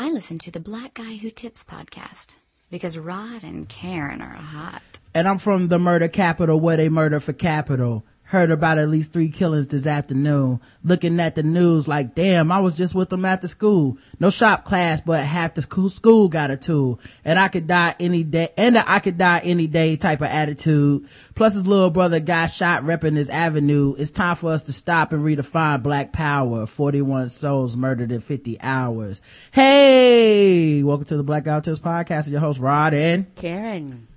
I listen to the Black Guy Who Tips podcast because Rod and Karen are hot. And I'm from the murder capital where they murder for capital heard about at least three killings this afternoon. Looking at the news like, damn, I was just with them the school. No shop class, but half the school got a tool. And I could die any day, and I could die any day type of attitude. Plus his little brother got shot repping his avenue. It's time for us to stop and redefine black power. 41 souls murdered in 50 hours. Hey! Welcome to the Black Tips podcast. Your host Rod and Karen.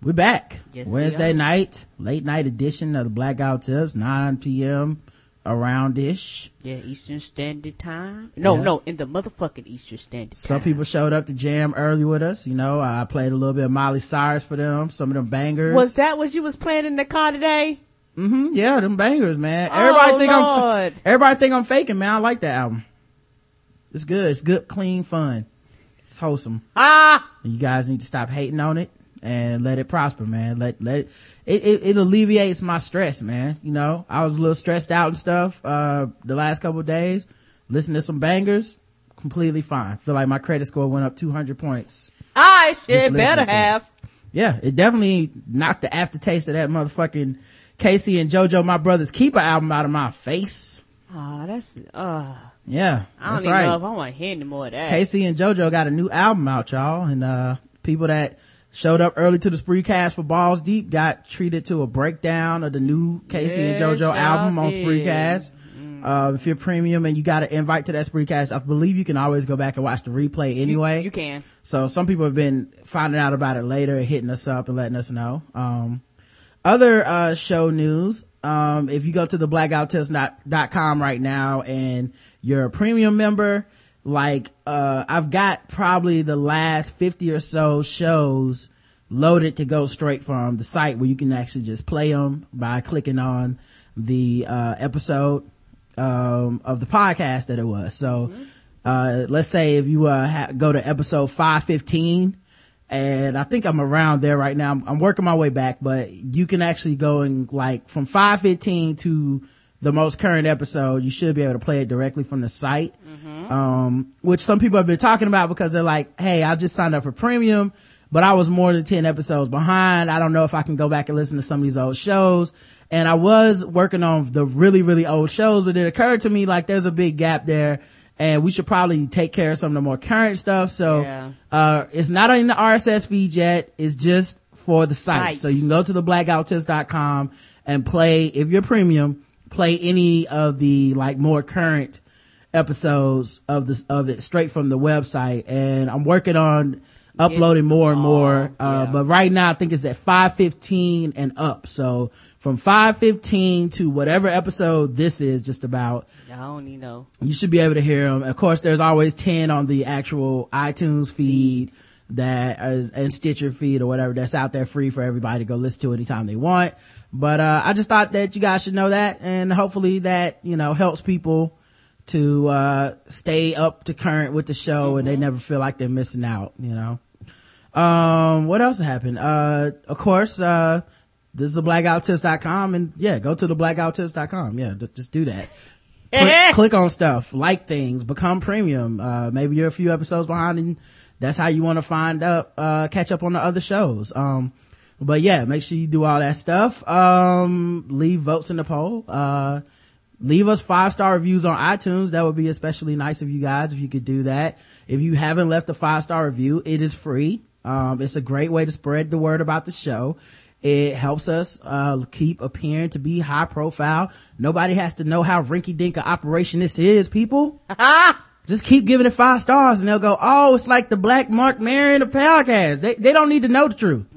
We're back. Yes, Wednesday we night, late night edition of the blackout Guy Tips, 9 p.m. around ish. Yeah, Eastern Standard Time. No, Yeah. no, in the motherfucking Eastern Standard Time. Some people showed up to jam early with us. You know, I played a little bit of Miley Cyrus for them, some of them bangers. Was that what you was playing in the car today? Mm hmm yeah, them bangers, man. Oh, Everybody think I'm, Lord. everybody think I'm faking, man. I like that album. It's good. It's good, clean fun. It's wholesome. Ah! And you guys need to stop hating on it and let it prosper, man. Let, let it, it, it, alleviates my stress, man. You know, I was a little stressed out and stuff, uh, the last couple of days. Listen to some bangers, completely fine. Feel like my credit score went up 200 points. I Just should better to it. have. Yeah, it definitely knocked the aftertaste of that motherfucking K-Ci and JoJo, my brother's keeper album out of my face. Oh, that's, uh, Yeah, I don't that's even right. know if I want to hear any more of that. K-Ci and JoJo got a new album out, y'all, and uh people that showed up early to the Spreecast for Balls Deep got treated to a breakdown of the new K-Ci and JoJo album on did. Spreecast. Uh, if you're premium and you got an invite to that Spreecast, I believe you can always go back and watch the replay anyway. You can. So some people have been finding out about it later, and hitting us up and letting us know. Um, other, uh, show news, um, if you go to the blackouttips.com right now and you're a premium member, like, uh, I've got probably the last 50 or so shows loaded to go straight from the site where you can actually just play them by clicking on the, uh, episode, um, of the podcast that it was. So, uh, let's say if you, uh, ha- go to episode 515, and I think I'm around there right now. I'm, I'm working my way back, but you can actually go and like from 515 to the most current episode, you should be able to play it directly from the site. Um, which some people have been talking about because they're like, Hey, I just signed up for premium, but I was more than 10 episodes behind. I don't know if I can go back and listen to some of these old shows. And I was working on the really, really old shows, but it occurred to me like there's a big gap there and we should probably take care of some of the more current stuff. So, Yeah. uh, it's not in the RSS feed yet. It's just for the site. Sites. So you can go to the blackouttips.com and play, if you're premium, play any of the like more current episodes of this, of it straight from the website. And I'm working on uploading more and more. Uh, yeah. but right now I think it's at 515 and up. So from 515 to whatever episode this is just about, I don't even know. you should be able to hear them. Of course, there's always 10 on the actual iTunes feed that is, and Stitcher feed or whatever that's out there free for everybody to go listen to anytime they want. But, uh, I just thought that you guys should know that and hopefully that, you know, helps people to, uh, stay up to current with the show and they never feel like they're missing out, you know. Um, what else happened? Uh, of course, uh, this is the blackouttips.com and yeah, go to the blackouttips.com. Yeah, d- just do that. click, click on stuff, like things, become premium. Uh, maybe you're a few episodes behind and that's how you want to find up, uh, catch up on the other shows. Um, but yeah, make sure you do all that stuff. Um, leave votes in the poll. Uh, leave us five star reviews on iTunes. That would be especially nice of you guys if you could do that. If you haven't left a five star review, it is free. Um, it's a great way to spread the word about the show. It helps us, uh, keep appearing to be high profile. Nobody has to know how rinky dink a operation this is, people. Just keep giving it five stars and they'll go, oh, it's like the Black Marc Maron of podcast. They, they don't need to know the truth.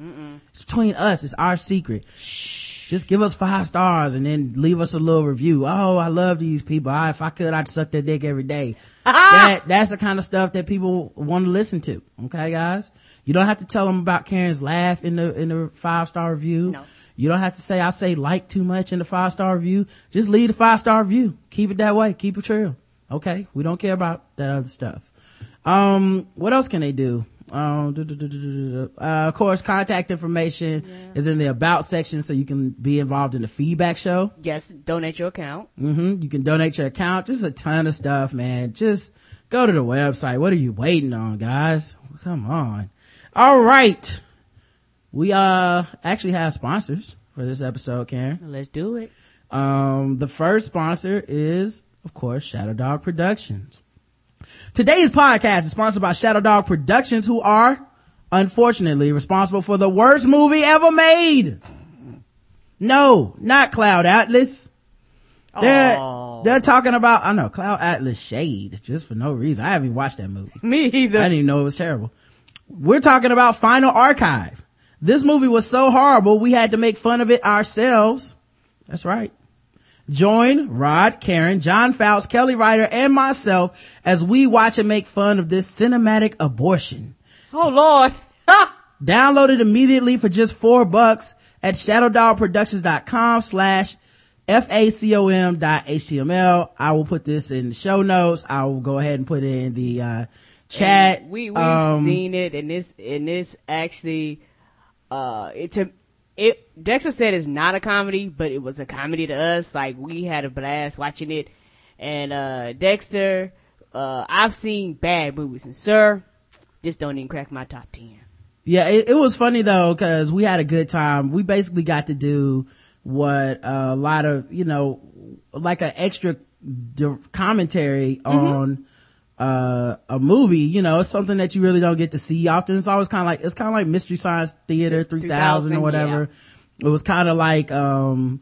It's between us. It's our secret. Shh. Just give us five stars and then leave us a little review. Oh, I love these people. I, if I could, I'd suck their dick every day. that, that's the kind of stuff that people want to listen to. Okay, guys? You don't have to tell them about Karen's laugh in the, in the five star review. No. You don't have to say, I say like too much in the five star review. Just leave the five star review. Keep it that way. Keep it real. Okay. We don't care about that other stuff. Um, what else can they do? Um, uh, of course, contact information is in the about section so you can be involved in the feedback show. Yes, donate your account. hmm You can donate your account. Just a ton of stuff, man. Just Go to the website. What are you waiting on, guys? Come on. All right. We, uh, actually have sponsors for this episode, Karen. Let's do it. Um, the first sponsor is, of course, Shadow Dog Productions. Today's podcast is sponsored by Shadow Dog Productions, who are, unfortunately, responsible for the worst movie ever made. No, not Cloud Atlas. They're, they're talking about, I know, Cloud Atlas Shade, just for no reason. I haven't even watched that movie. Me either. I didn't even know it was terrible. We're talking about Final Archive. This movie was so horrible, we had to make fun of it ourselves. That's right. Join Rod, Karen, John Fouts, Kelly Ryder, and myself as we watch and make fun of this cinematic abortion. oh Lord. Download it immediately for just four bucks at shadowdogproductions.com slash F-A-C-O-M dot H-T-M-L. I will put this in the show notes. I will go ahead and put it in the, uh, chat. And we we've Um, seen it, and this and this actually, uh, it's a. It Dexter said it's not a comedy, but it was a comedy to us. Like we had a blast watching it, and uh, Dexter, uh, I've seen bad movies, and sir, this don't even crack my top ten. Yeah, it, it was funny though, cause we had a good time. We basically got to do what a lot of, you know, like an extra commentary on, uh, a movie, you know, it's something that you really don't get to see often. It's always kind of like, it's kind of like Mystery Science Theater 3000 or 3000, whatever. It was kind of like, um,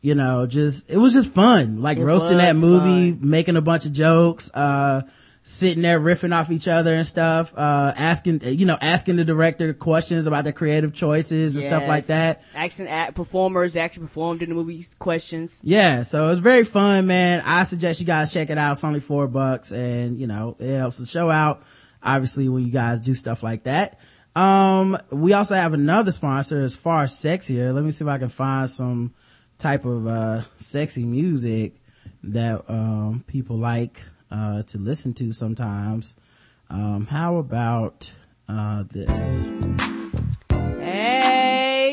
you know, just, it was just fun. Like It roasting that movie, fun. making a bunch of jokes, uh, sitting there riffing off each other and stuff, uh, asking, you know, asking the director questions about their creative choices and stuff like that. Action act, performers that actually performed in the movie. Questions. Yeah, so it was very fun, man. I suggest you guys check it out. It's only four bucks and, you know, it helps the show out. Obviously, when you guys do stuff like that. Um, we also have another sponsor as far sexier. Let me see if I can find some type of, uh, sexy music that, um, people like, uh, to listen to sometimes. Um, how about, uh, this? Hey.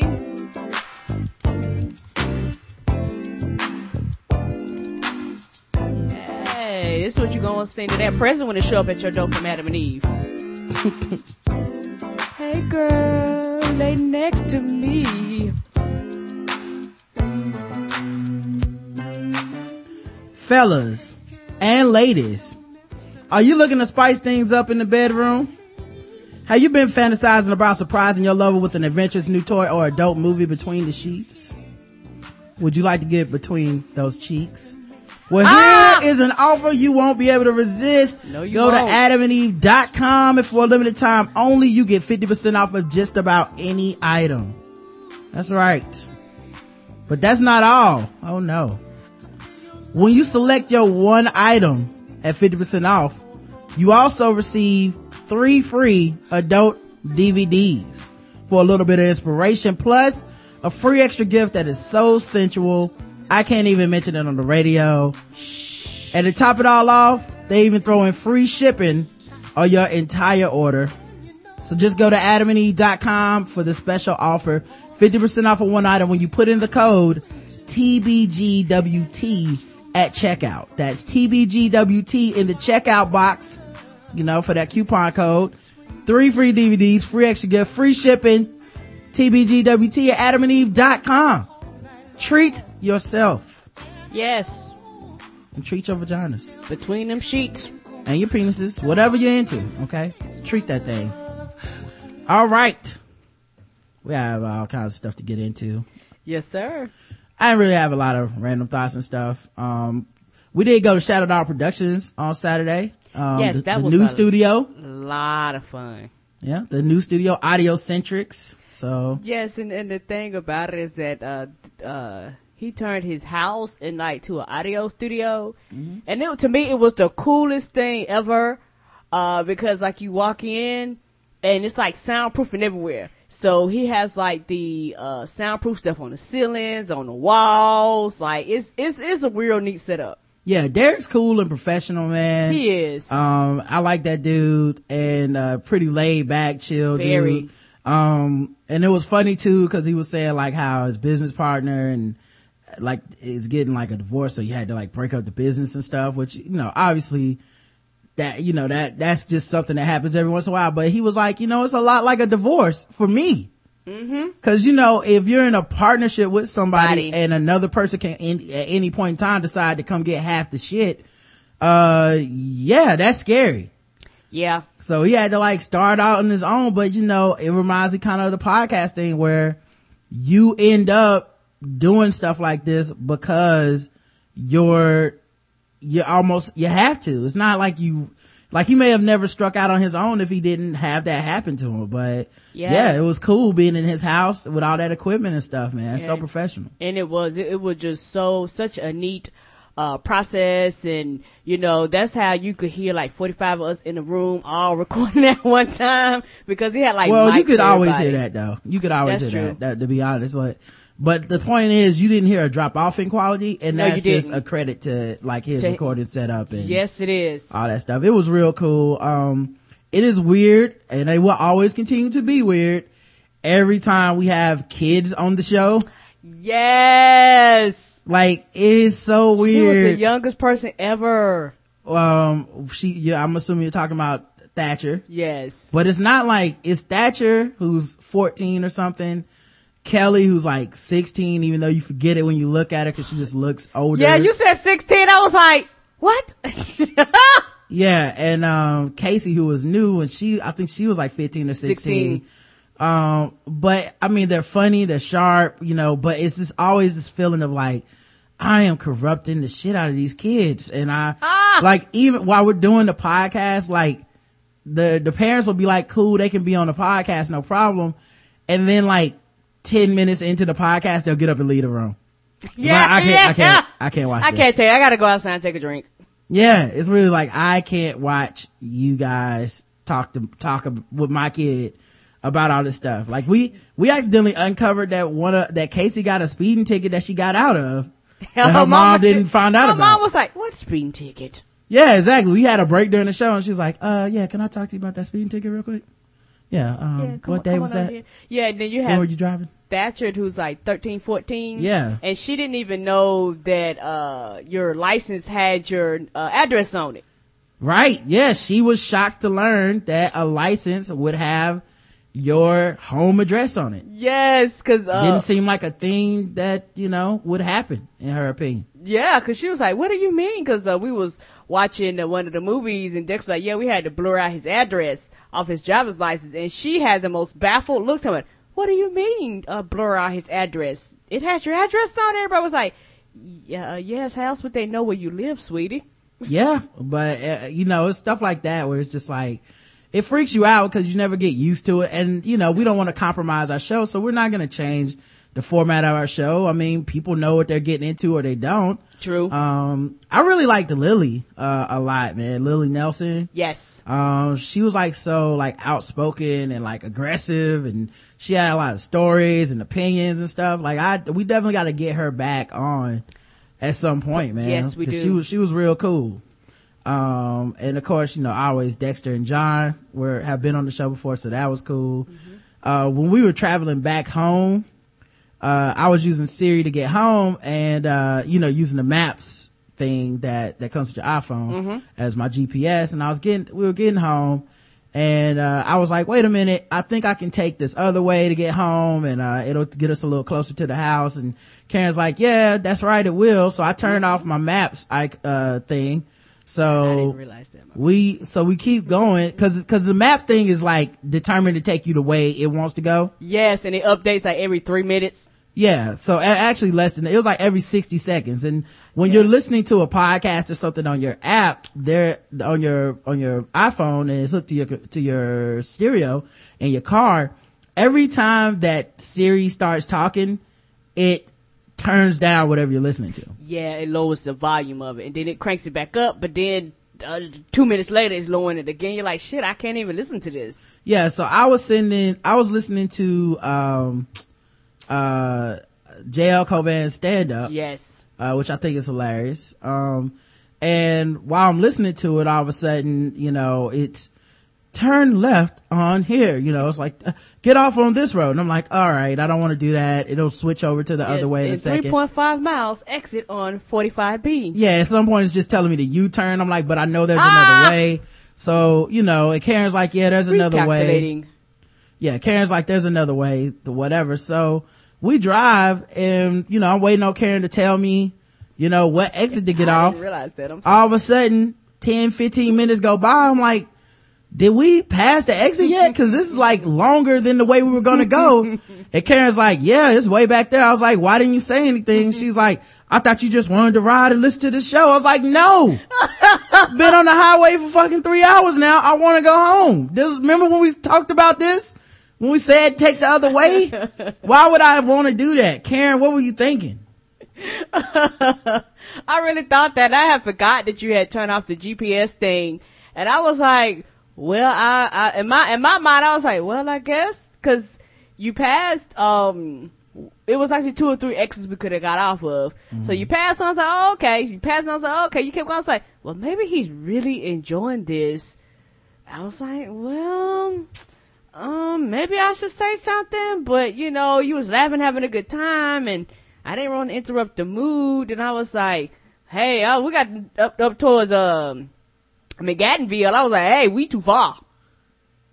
Hey, this is what you're gonna sing to that present when it show up at your door from Adam and Eve. girl, lay next to me. fellas and ladies, are you looking to spice things up in the bedroom? Have you been fantasizing about surprising your lover with an adventurous new toy or adult movie between the sheets? Would you like to get between those cheeks? Well, Ah! here is an offer you won't be able to resist. No, you Go to won't. adamandeve.com and for a limited time only you get 50% off of just about any item. That's right. But that's not all. Oh no. When you select your one item at 50% off, you also receive three free adult DVDs for a little bit of inspiration plus a free extra gift that is so sensual. I can't even mention it on the radio. And to top it all off, they even throw in free shipping on your entire order. So just go to adamandeve.com for the special offer. 50% off of one item when you put in the code TBGWT at checkout. That's TBGWT in the checkout box, you know, for that coupon code. Three free DVDs, free extra gift, free shipping. TBGWT at adamandeve.com. Treat yourself Yes, and treat your vaginas between them sheets. and your penises, whatever you're into, okay? Treat that thing. All right. We have all kinds of stuff to get into. Yes, sir. I really have a lot of random thoughts and stuff. Um, we did go to Shadow Dog Productions on Saturday. Um, Yes, the, that the was new studio. A lot of fun. Yeah, the new studio, Audiocentrics. So, Yes, and, and the thing about it is that uh uh he turned his house in like to an audio studio, and it, to me it was the coolest thing ever, uh because like you walk in and it's like soundproofing everywhere. So he has like the uh soundproof stuff on the ceilings, on the walls, like it's it's it's a real neat setup. yeah, Derek's cool and professional, man. He is. Um, I like that dude and, uh, pretty laid back, chill Very. dude. Um, and it was funny too, cause he was saying like how his business partner and like is getting like a divorce. So you had to like break up the business and stuff, which, you know, obviously that, you know, that, that's just something that happens every once in a while. But he was like, you know, it's a lot like a divorce for me. Mm-hmm. Cause you know, if you're in a partnership with somebody Body. and another person can in, at any point in time decide to come get half the shit, uh, yeah, that's scary. Yeah. So he had to like start out on his own, but you know, it reminds me kind of of the podcast thing where you end up doing stuff like this because you're, you almost, you have to. It's not like you, like he may have never struck out on his own if he didn't have that happen to him, but Yeah. yeah, it was cool being in his house with all that equipment and stuff, man. It's so professional. and it was it was just so such a neat uh process and you know that's how you could hear like 45 of us in the room all recording at one time because he had like well, you could always everybody. hear that though. You could always That's hear that, that, to be honest. Like, but the point is, you didn't hear a drop off in quality, and No, that's just a credit to like his To- recording setup and yes it is all that stuff. It was real cool. Um, it is weird, and they will always continue to be weird. Every time we have kids on the show, yes like it is so weird. she was the youngest person ever um, she, yeah, I'm assuming you're talking about Thatcher. yes But it's not like, it's Thatcher who's 14 or something. Kelly who's like 16, even though you forget it when you look at her because she just looks older. yeah you said 16 i was like what Yeah, and, um, Casey who was new and she, I think she was like 15 or 16. 16. Um, but I mean, they're funny, they're sharp, you know, but it's just always this feeling of like, I am corrupting the shit out of these kids. And I, Ah! like, even while we're doing the podcast, like, the, the parents will be like, cool, they can be on the podcast, no problem. And then like 10 minutes into the podcast, they'll get up and leave the room. yeah I can't, yeah. I can't, I can't watch i this. can't say, i gotta go outside and take a drink Yeah, it's really like I can't watch you guys talk to talk with my kid about all this stuff. Like we we accidentally uncovered that one of that Casey got a speeding ticket that she got out of. that her mom didn't find out about. her about. mom was like what speeding ticket yeah, exactly. We had a break during the show, and she's like, "Uh, yeah, can I talk to you about that speeding ticket real quick?" Yeah. Um, Yeah, what on- day was that? Yeah, and then you When have were you driving? Thatcher who's like 13, 14. Yeah. And she didn't even know that, uh, your license had your, uh, address on it. Right. Yeah, she was shocked to learn that a license would have your home address on it. Yes, cause, uh, Didn't seem like a thing that you know would happen in her opinion. yeah, cause she was like, what do you mean? Cause, uh, we was watching uh, one of the movies and Dex was like, yeah, we had to blur out his address off his driver's license. And she had the most baffled look to it. What do you mean, uh, blur out his address? It has your address on it. Everybody was like, yeah, uh, yes, how else would they know where you live, sweetie? Yeah, but uh, you know, it's stuff like that where it's just like it freaks you out because you never get used to it, and you know, we don't want to compromise our show, so we're not going to change the format of our show. I mean, people know what they're getting into or they don't. True. Um, I really liked Lily uh, a lot, man. Lily Nelson. yes. Um, she was like so like outspoken and like aggressive and she had a lot of stories and opinions and stuff. Like I, we definitely got to get her back on at some point, man. Yes, we do. She was, she was real cool. Um, and of course, you know, always Dexter and John were, have been on the show before, so that was cool. Mm-hmm. Uh, when we were traveling back home, uh, I was using Siri to get home and, uh, you know, using the maps thing that, that comes with your iPhone Mm-hmm. as my GPS. And I was getting, we were getting home and, uh, I was like, wait a minute. I think I can take this other way to get home and, uh, it'll get us a little closer to the house. And Karen's like, yeah, that's right. It will. So I turned off my maps, I, uh, thing. So. I didn't realize that. we, so we keep going cause, cause the map thing is like determined to take you the way it wants to go. Yes, and it updates like every three minutes. Yeah. So actually less than, it was like every 60 seconds. And when you're listening to a podcast or something on your app, there, on your, on your iPhone and it's hooked to your, to your stereo in your car, every time that Siri starts talking, it turns down whatever you're listening to. Yeah, it lowers the volume of it, and then it cranks it back up. But then uh, two minutes later, it's lowering it again. You're like, shit, I can't even listen to this. Yeah, so I was sending, I was listening to, um, uh, JL Cauvin's stand up. Yes. uh, which I think is hilarious. Um, and while I'm listening to it, all of a sudden, you know, it's turn left on here. You know, it's like, uh, get off on this road. And I'm like, all right, I don't want to do that. It'll switch over to the Yes, other way in a second. 3.5 miles, exit on 45B. Yeah, at some point it's just telling me to U-turn. I'm like, but I know there's Ah! another way. So, you know, and Karen's like, yeah, there's another way. Yeah, Karen's like, there's another way, the whatever. So we drive and, you know, I'm waiting on Karen to tell me, you know, what exit to get I off. didn't realize that. All of a sudden, 10, 15 minutes go by. I'm like, did we pass the exit yet? Cause this is like longer than the way we were going to go. and Karen's like, yeah, it's way back there. I was like, why didn't you say anything? Mm-hmm. She's like, I thought you just wanted to ride and listen to the show. I was like, no, been on the highway for fucking three hours now. I want to go home. This, remember when we talked about this? When we said take the other way? Why would I want to do that? Karen, what were you thinking? I really thought that. I had forgot that you had turned off the GPS thing. And I was like, well, I, I, in my, in my mind, I was like, well, I guess, cause you passed, um, it was actually two or three exits we could have got off of. So you passed on, I was like, oh, okay. You passed on, I was like, okay. You kept going, I was like, well, maybe he's really enjoying this. I was like, well, um, maybe I should say something, but you know, you was laughing, having a good time, and I didn't want to interrupt the mood, and I was like, hey, uh, we got up, up towards, um, McAdenville. I was like, hey, we too far.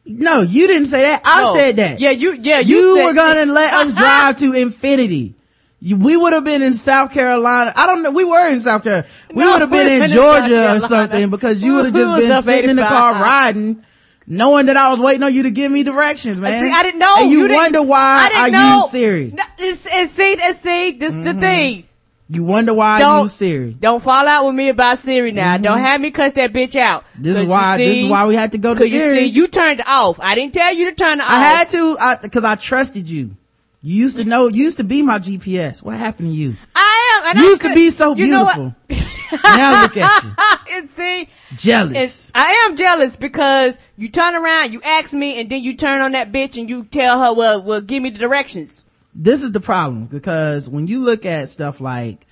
No, you didn't say that. I No. said that. Yeah, you, yeah, you, you said- were gonna let us drive to infinity. You, we would have been in South Carolina. I don't know. We were in South Carolina. We No, would have been we in Georgia or something because you would have just been sitting in the car riding, knowing that I was waiting on you to give me directions, man. See, I didn't know. And you, didn't- wonder why didn't I, know. use Siri. No, and see, and see, this Mm-hmm. the thing. You wonder why I Don't use Siri. Don't fall out with me about Siri now. Mm-hmm. Don't have me cuss that bitch out. This is why. this is why we had to go to Cause you Siri. see, you turned it off. I didn't tell you to turn it off. I had to because I, trusted you. You used to know. You used to be my GPS. What happened to you? I am. And You I used to be so beautiful. now look at you. and see, Jealous. and I am jealous because you turn around, you ask me, and then you turn on that bitch and you tell her, well, well, give me the directions. This is the problem because when you look at stuff like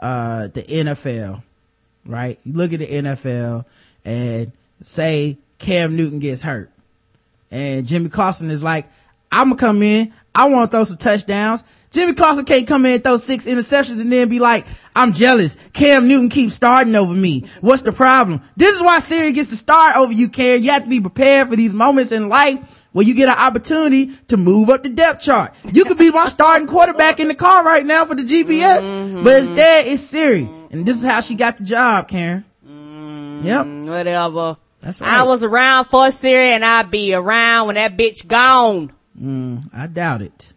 uh the NFL, right? You look at the NFL and say Cam Newton gets hurt and Jimmy Clausen is like, I'm gonna come in. I want to throw some touchdowns. Jimmy Clausen can't come in and throw six interceptions and then be like, I'm jealous. Cam Newton keeps starting over me. What's the problem? This is why Siri gets to start over you, Karen. You have to be prepared for these moments in life where you get an opportunity to move up the depth chart. You could be my starting quarterback in the car right now for the GPS, but instead it's Siri. And this is how she got the job, Karen. Yep. Mm, Whatever. That's right. I was around for Siri and I'd be around when that bitch gone. I doubt it.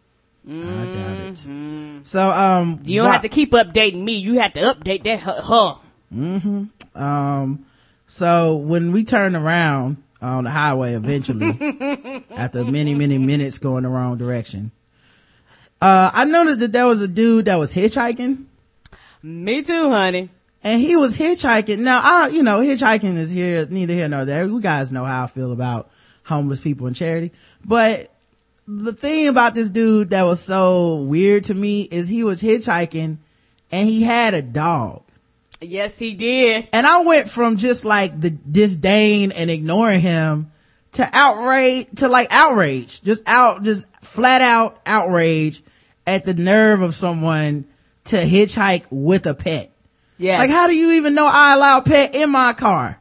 I doubt it. So, um, You don't why- have to keep updating me. You have to update that her. her. Um, so when we turn around on the highway eventually, after many, many minutes going the wrong direction, uh, I noticed that there was a dude that was hitchhiking Me too, honey. and he was hitchhiking. Now, I, you know, hitchhiking is here, neither here nor there. You guys know how I feel about homeless people and charity, but the thing about this dude that was so weird to me is he was hitchhiking and he had a dog. Yes, he did. And I went from just like the disdain and ignoring him to outrage, to like outrage, just out, just flat out outrage at the nerve of someone to hitchhike with a pet. Yes. Like how do you even know I allow a pet in my car?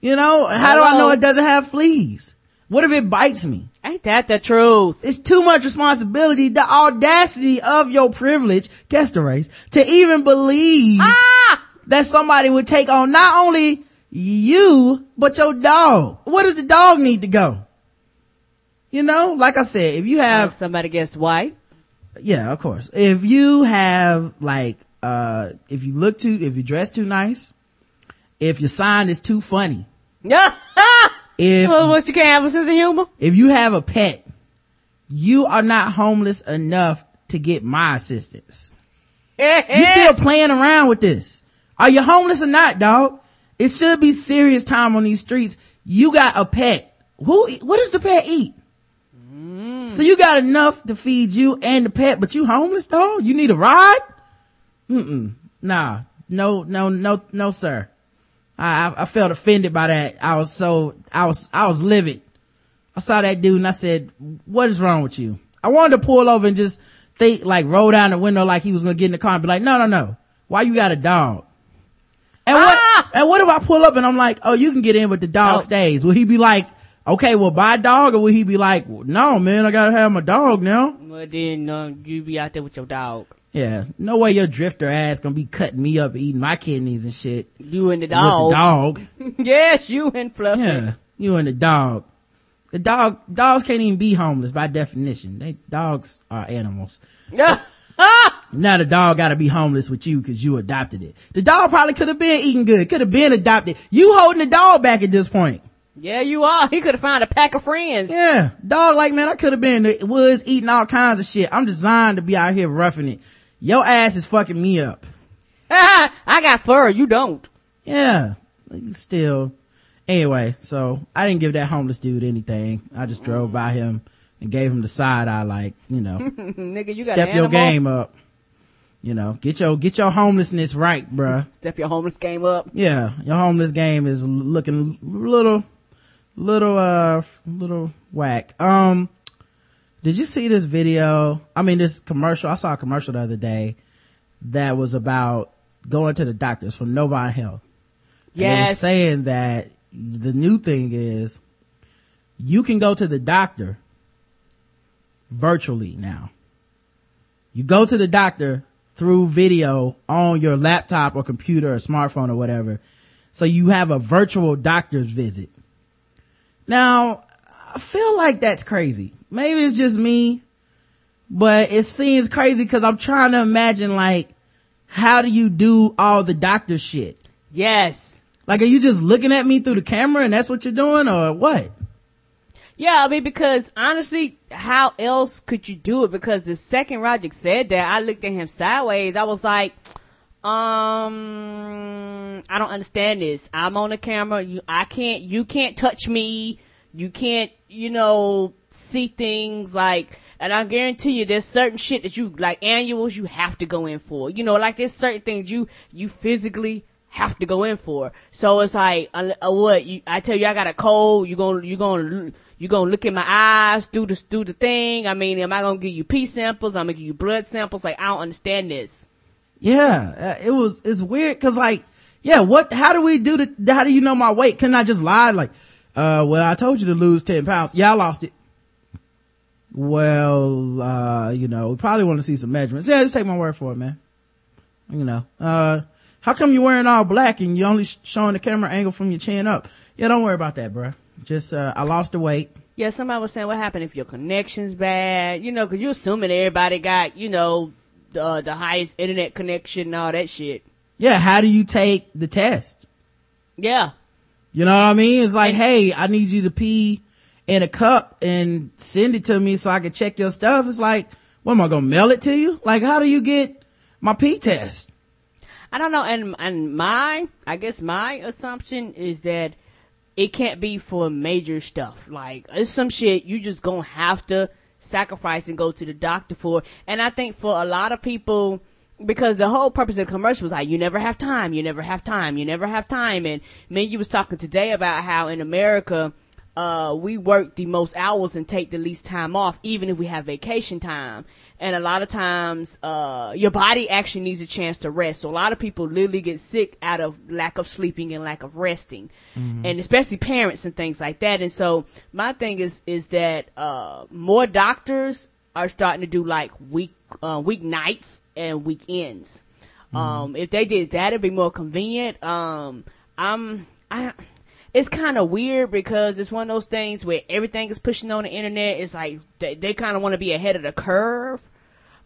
You know, how do I know it doesn't have fleas? What if it bites me? Ain't that the truth? It's too much responsibility, the audacity of your privilege, guess the race, to even believe Ah! That somebody would take on not only you, but your dog. Where does the dog need to go? You know, like I said, if you have, somebody gets white. yeah, of course, if you have like, uh, if you look too, if you dress too nice, if your sign is too funny, Yeah. if, well, what you can't have a sense of humor? if you have a pet, you are not homeless enough to get my assistance. You still playing around with this. Are you homeless or not, dog? It should be serious time on these streets. You got a pet. Who, what does the pet eat? Mm. So you got enough to feed you and the pet, but you homeless, dog? You need a ride? Mm-mm. Nah. No, no, no, no, sir. I, I, I felt offended by that. I was so, I was, I was livid. I saw that dude and I said, what is wrong with you? I wanted to pull over and just think, like, roll down the window like he was gonna get in the car and be like, no, no, no. Why you got a dog? And what, Ah! and what if I pull up and I'm like, oh, you can get in, but the dog Oh. stays? Will he be like, okay, well, buy a dog? Or will he be like, no, man, I gotta have my dog now? Well, then uh, you be out there with your dog. Yeah, no way your drifter ass gonna be cutting me up, eating my kidneys and shit You and the with the dog. dog. yes, you and Fluffy. Yeah, you and the dog. The dog, dogs can't even be homeless by definition. They, dogs are animals. Now the dog gotta be homeless with you cause you adopted it. The dog probably could have been eating good, could have been adopted. You holding the dog back at this point. yeah, you are. He could have found a pack of friends. Yeah, dog like, man, I could have been in the woods eating all kinds of shit. I'm designed to be out here roughing it. Your ass is fucking me up. I got fur. You don't. Yeah, still. Anyway, so I didn't give that homeless dude anything. I just drove by him and gave him the side eye like, you know, Nigga, you got step your game up. You know, get your, get your homelessness right, bruh. Step your homeless game up. Yeah, your homeless game is looking little, little, uh, little whack. Um, did you see this video? I mean, this commercial. I saw a commercial the other day that was about going to the doctors from Novant Health. And it was Yes. saying that the new thing is you can go to the doctor virtually now. You go to the doctor through video on your laptop or computer or smartphone or whatever. So you have a virtual doctor's visit. Now, I feel like that's crazy. Maybe it's just me, but it seems crazy because I'm trying to imagine like, how do you do all the doctor shit? Yes. Like, are you just looking at me through the camera and that's what you're doing or what? Yeah, I mean, because honestly, how else could you do it? Because the second Roger said that, I looked at him sideways. I was like, um, I don't understand this. I'm on the camera. You, I can't, you can't touch me. You can't, you know, see things like, and I guarantee you there's certain shit that you, like annuals, you have to go in for. You know, like there's certain things you, you physically have to go in for. So it's like, uh, uh, what, you, I tell you I got a cold, you gonna, you gonna, you gonna look in my eyes, do the, do the thing. I mean, am I gonna give you pee samples? I'm gonna give you blood samples. Like, I don't understand this. Yeah, uh, it was, it's weird cause like, yeah, what, how do we do the, how do you know my weight? Couldn't I just lie? Like, uh, well, I told you to lose 10 pounds. Yeah, I lost it. Well, uh, you know, we probably want to see some measurements. Yeah, just take my word for it, man. You know, uh, how come you're wearing all black and you're only sh- showing the camera angle from your chin up? Yeah, don't worry about that, bruh. Just, uh, I lost the weight. Yeah, somebody was saying what happened if your connection's bad, you know, cause you're assuming everybody got, you know, the, the highest internet connection and all that shit. Yeah, how do you take the test? Yeah. You know what I mean? It's like, hey, I need you to pee in a cup and send it to me so I can check your stuff. It's like, what am I gonna mail it to you? Like, how do you get my pee test? I don't know, and and my I guess my assumption is that it can't be for major stuff. Like it's some shit you just gonna have to sacrifice and go to the doctor for. And I think for a lot of people, because the whole purpose of the commercial was like, you never have time, you never have time, you never have time. And me, you was talking today about how in America, uh, we work the most hours and take the least time off, even if we have vacation time. And a lot of times, uh, your body actually needs a chance to rest. So a lot of people literally get sick out of lack of sleeping and lack of resting. And especially parents and things like that. And so my thing is, is that, uh, more doctors are starting to do like week, uh, weeknights and weekends. Um, if they did that, it'd be more convenient. Um, I'm, I, it's kind of weird because it's one of those things where everything is pushing on the internet. It's like they, they kind of want to be ahead of the curve.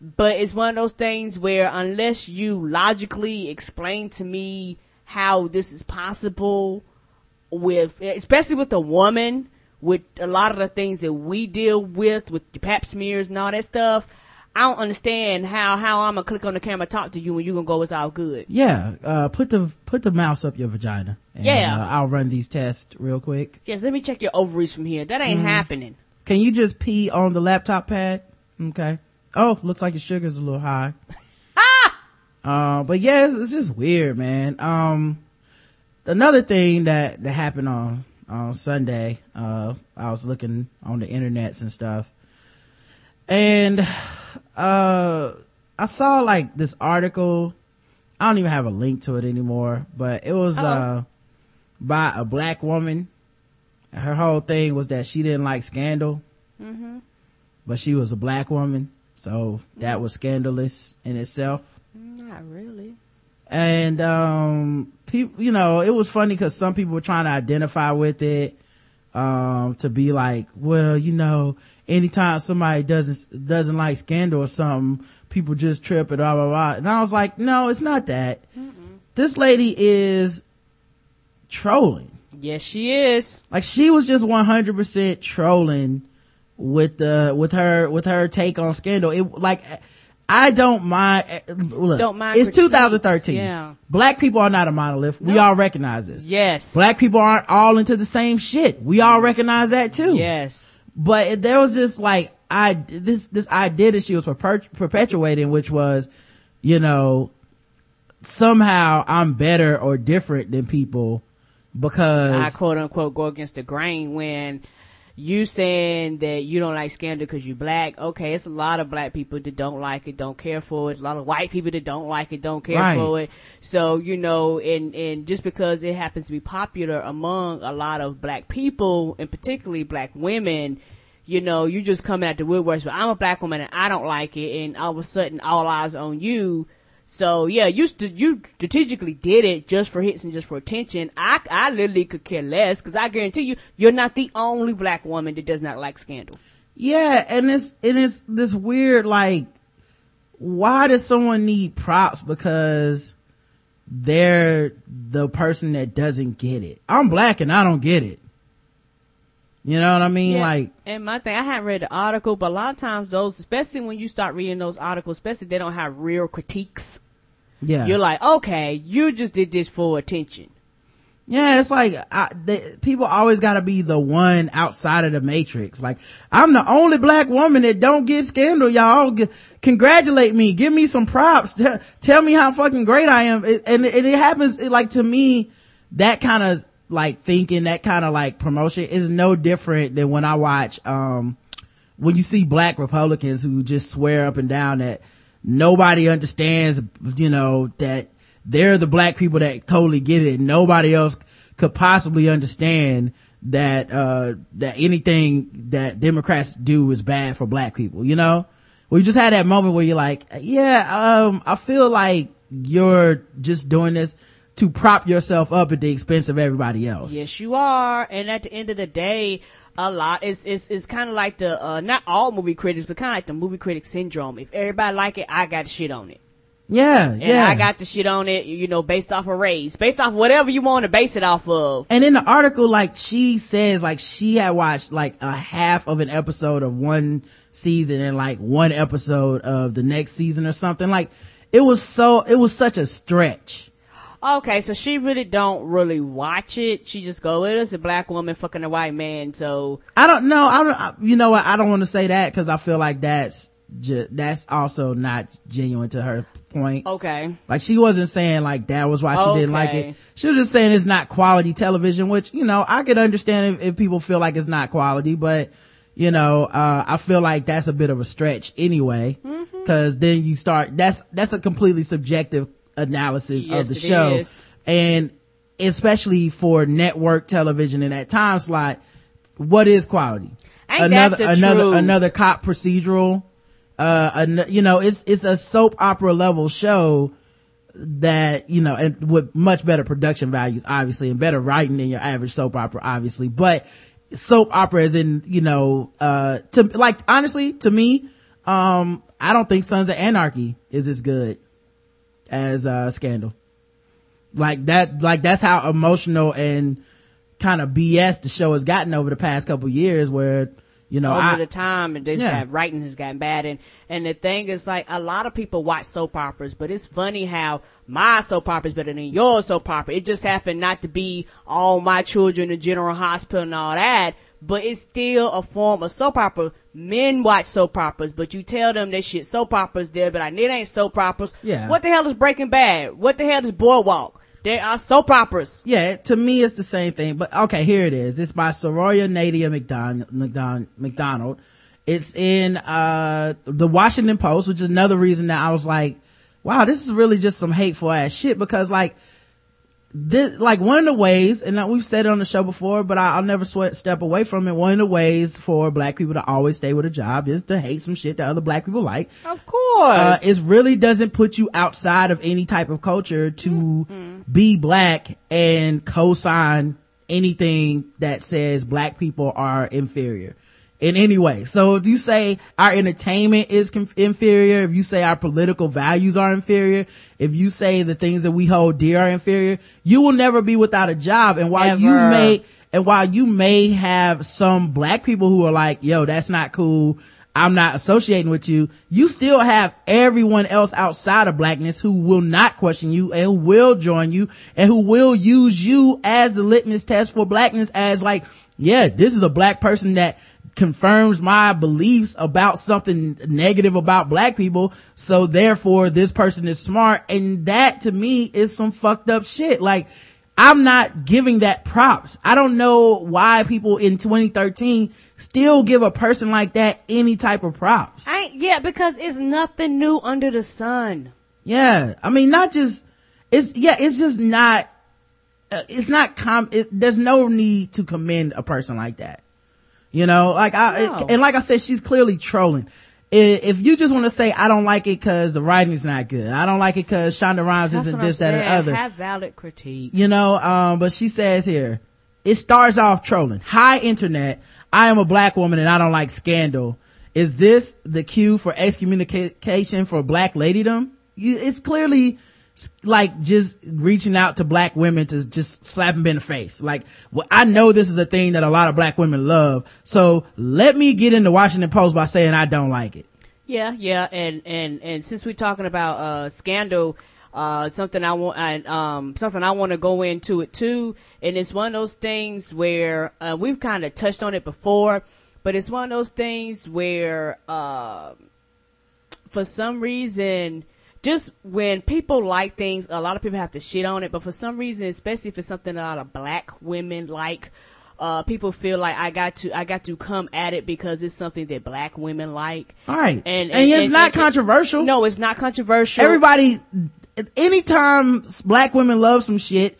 But it's one of those things where unless you logically explain to me how this is possible with, especially with a woman, with a lot of the things that we deal with, with the pap smears and all that stuff, I don't understand how, how I'm gonna click on the camera, talk to you, and you gonna go, it's all good. Yeah, uh, put the, put the mouse up your vagina. And, Yeah. uh, I'll run these tests real quick. Yes, let me check your ovaries from here. That ain't happening. Can you just pee on the laptop pad? Okay. Oh, looks like your sugar's a little high. Uh, but yeah, it's, it's just weird, man. Um, another thing that, that happened on, on Sunday. Uh, I was looking on the internets and stuff. And, uh, I saw like this article. I don't even have a link to it anymore, but it was, Uh-oh. uh, by a black woman. Her whole thing was that she didn't like scandal, Mm-hmm. but she was a black woman. So that was scandalous in itself. Not really. and um people you know it was funny because some people were trying to identify with it um to be like well you know anytime somebody doesn't doesn't like scandal or something people just trip and blah blah blah. And i was like no it's not that. This lady is trolling. Yes, she is. like she was just 100% trolling with the with her with her take on scandal. It like i don't mind eh, look Don't mind it's critiques, 2013 yeah. black people are not a monolith. We all recognize this. Yes. black people aren't all into the same shit. We all recognize that too. Yes. but there was just like i this this idea that she was perpetuating which was you know somehow i'm better or different than people because I quote unquote go against the grain when you saying that you don't like scandal because you black. Okay, it's a lot of black people that don't like it, don't care for it. It's a lot of white people that don't like it, don't care Right. for it. So you know, and and just because it happens to be popular among a lot of black people, and particularly black women. You know, you just coming at the woodworks, but I'm a black woman and I don't like it, and all of a sudden, all eyes on you. So yeah, you st- you strategically did it just for hits and just for attention. I I literally could care less because I guarantee you, you're not the only black woman that does not like scandal. Yeah, and it's and it's this weird like why does someone need props because they're the person that doesn't get it? I'm black and I don't get it. You know what I mean? Yeah, Like and my thing, I haven't read the article, but a lot of times those, especially when you start reading those articles, especially they don't have real critiques. yeah. You're like, okay, you just did this for attention. Yeah, it's like I, they, people always got to be the one outside of the matrix. Like I'm the only black woman that don't get scandal. Y'all G- congratulate me, give me some props, T- tell me how fucking great I am. It, and, and it happens it, like to me, that kind of like thinking, that kind of like promotion is no different than when I watch, um, when you see black Republicans who just swear up and down that nobody understands, you know, that they're the black people that totally get it and nobody else could possibly understand that, uh, that anything that Democrats do is bad for black people, you know? We just had that moment where you're like, yeah, um, I feel like you're just doing this to prop yourself up at the expense of everybody else. Yes, you are. And at the end of the day, a lot is is is kind of like the uh not all movie critics, but kind of like the movie critic syndrome. If everybody like it, I got shit on it. Yeah, And yeah. I got the shit on it, you know, based off of race, based off whatever you want to base it off of. And in the article, like she says, like she had watched like a half of an episode of one season and like one episode of the next season or something. Like it was so, it was such a stretch. Okay, so she really don't really watch it. She just go, it is a black woman fucking a white man, so I don't know. I don't, I, you know what? I don't want to say that because I feel like that's, ju- that's also not genuine to her point. okay. Like she wasn't saying like that was why she didn't like it. She was just saying it's not quality television, which, you know, I could understand if, if people feel like it's not quality, but you know, uh, I feel like that's a bit of a stretch anyway. Mm-hmm. Cause then you start, that's, that's a completely subjective analysis Yes, of the show. is. And especially for network television in that time slot, what is quality? Ain't another, another, truth? another cop procedural. Uh, an, you know, it's, it's a soap opera level show that, you know, and with much better production values, obviously, and better writing than your average soap opera, obviously, but soap opera is in, you know, uh, to, like, honestly, to me, um, I don't think Sons of Anarchy is as good as, uh, Scandal. Like that, like that's how emotional and kind of BS the show has gotten over the past couple years where, you know, over I, the time and this Yeah. writing has gotten bad and and the thing is like a lot of people watch soap operas but it's funny how my soap opera is better than your soap opera it just happened not to be all my children in general hospital and all that but it's still a form of soap opera men watch soap operas but you tell them that shit soap operas there but like it ain't soap operas Yeah. what the hell is breaking bad what the hell is boardwalk They are soap operas. Yeah, to me it's the same thing. But okay, here it is. It's by Soraya Nadia McDonald. McDonald, McDonald. It's in uh the Washington Post, which is another reason that I was like, wow, this is really just some hateful ass shit because like this, like one of the ways, and we've said it on the show before, but I, will never sweat, step away from it. One of the ways for black people to always stay with a job is to hate some shit that other black people like. Of course. Uh, it really doesn't put you outside of any type of culture to mm-hmm. be black and co-sign anything that says black people are inferior in any way. So if you say our entertainment is inferior, if you say our political values are inferior, if you say the things that we hold dear are inferior, you will never be without a job. And while Ever. you may, and while you may have some black people who are like, yo, that's not cool. I'm not associating with you. You still have everyone else outside of blackness who will not question you and who will join you and who will use you as the litmus test for blackness as like, yeah, this is a black person that confirms my beliefs about something negative about black people. So therefore this person is smart. And that to me is some fucked up shit. Like, I'm not giving that props. I don't know why people in 2013 still give a person like that any type of props. I, yeah, because it's nothing new under the sun. Yeah. I mean, not just, it's, yeah, it's just not, uh, it's not com, it, there's no need to commend a person like that. You know, like I, no. and like I said, she's clearly trolling. If you just want to say, I don't like it cause the writing's not good. I don't like it cause Shonda Rhimes That's isn't this, that, or other. Have valid critique. You know, um, but she says here, it starts off trolling. Hi internet. I am a black woman and I don't like scandal. Is this the cue for excommunication for black ladydom? You, It's clearly like just reaching out to black women to just slap them in the face. Like, well, I know this is a thing that a lot of black women love. So let me get in the Washington Post by saying I don't like it. Yeah, yeah. And, and, and since we're talking about, uh, scandal, uh, something I want, I, um, something I want to go into it too. And it's one of those things where, uh, we've kind of touched on it before, but it's one of those things where, uh, for some reason, just when people like things, a lot of people have to shit on it, but for some reason, especially if it's something a lot of black women like, uh, people feel like I got to, I got to come at it because it's something that black women like. All right. And, and, and it's and, not controversial. No, it's not controversial. Everybody, anytime black women love some shit,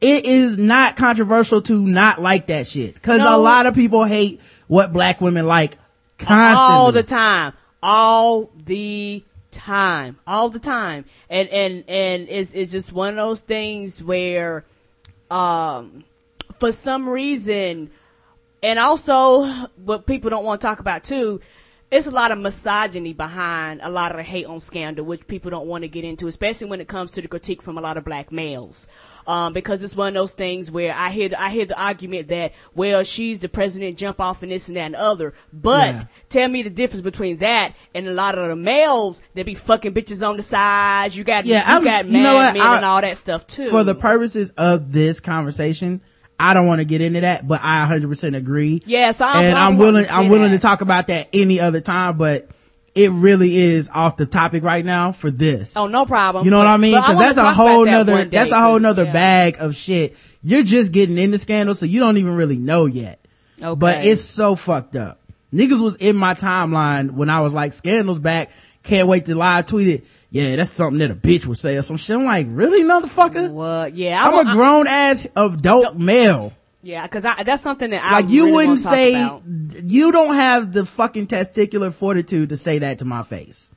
it is not controversial to not like that shit. Cause no. a lot of people hate what black women like constantly. All the time. All the time, all the time. And, and, and it's, it's just one of those things where, um, for some reason, and also what people don't want to talk about too, it's a lot of misogyny behind a lot of the hate on scandal, which people don't want to get into, especially when it comes to the critique from a lot of black males. Um, because it's one of those things where I hear, I hear the argument that, well, she's the president, jump off and this and that and other. But yeah. tell me the difference between that and a lot of the males that be fucking bitches on the sides. You got, yeah, you I'm, got you know what? men I, and all that stuff too. For the purposes of this conversation, I don't want to get into that, but I 100% agree. Yeah, so I'm, and I'm willing, I'm willing that. to talk about that any other time, but it really is off the topic right now for this. Oh, no problem. You know but, what I mean? Cause that's a whole nother, day, that's a whole nother yeah. bag of shit. You're just getting into scandal, so you don't even really know yet. Okay. But it's so fucked up. Niggas was in my timeline when I was like, scandals back. Can't wait to live tweet it yeah, that's something that a bitch would say or some shit. I'm like, really, motherfucker? What? Yeah, I'm a grown ass adult male. Yeah, cause I, that's something that I like. You really wouldn't say about. you don't have the fucking testicular fortitude to say that to my face.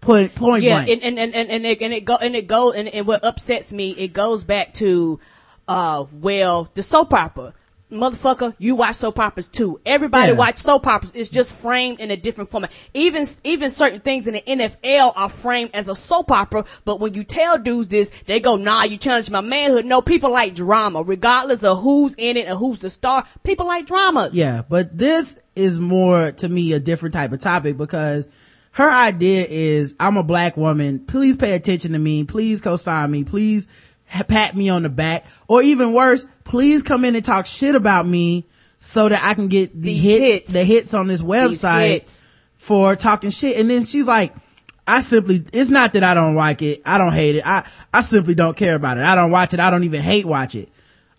Point point yeah, blank. and and and and it, and it go and it go and, and what upsets me, it goes back to, uh, well, the soap opera motherfucker, you watch soap operas too. Everybody yeah. watch soap operas. It's just framed in a different format. Even, even certain things in the NFL are framed as a soap opera, but when you tell dudes this, they go, nah, you challenge my manhood. No, people like drama, regardless of who's in it and who's the star. People like dramas. Yeah, but this is more, to me, a different type of topic because her idea is, I'm a black woman. Please pay attention to me. Please co-sign me. Please pat me on the back or even worse, please come in and talk shit about me so that I can get the hits, hits, the hits on this website for talking shit. And then she's like, I simply, it's not that I don't like it. I don't hate it. I, I simply don't care about it. I don't watch it. I don't even hate watch it.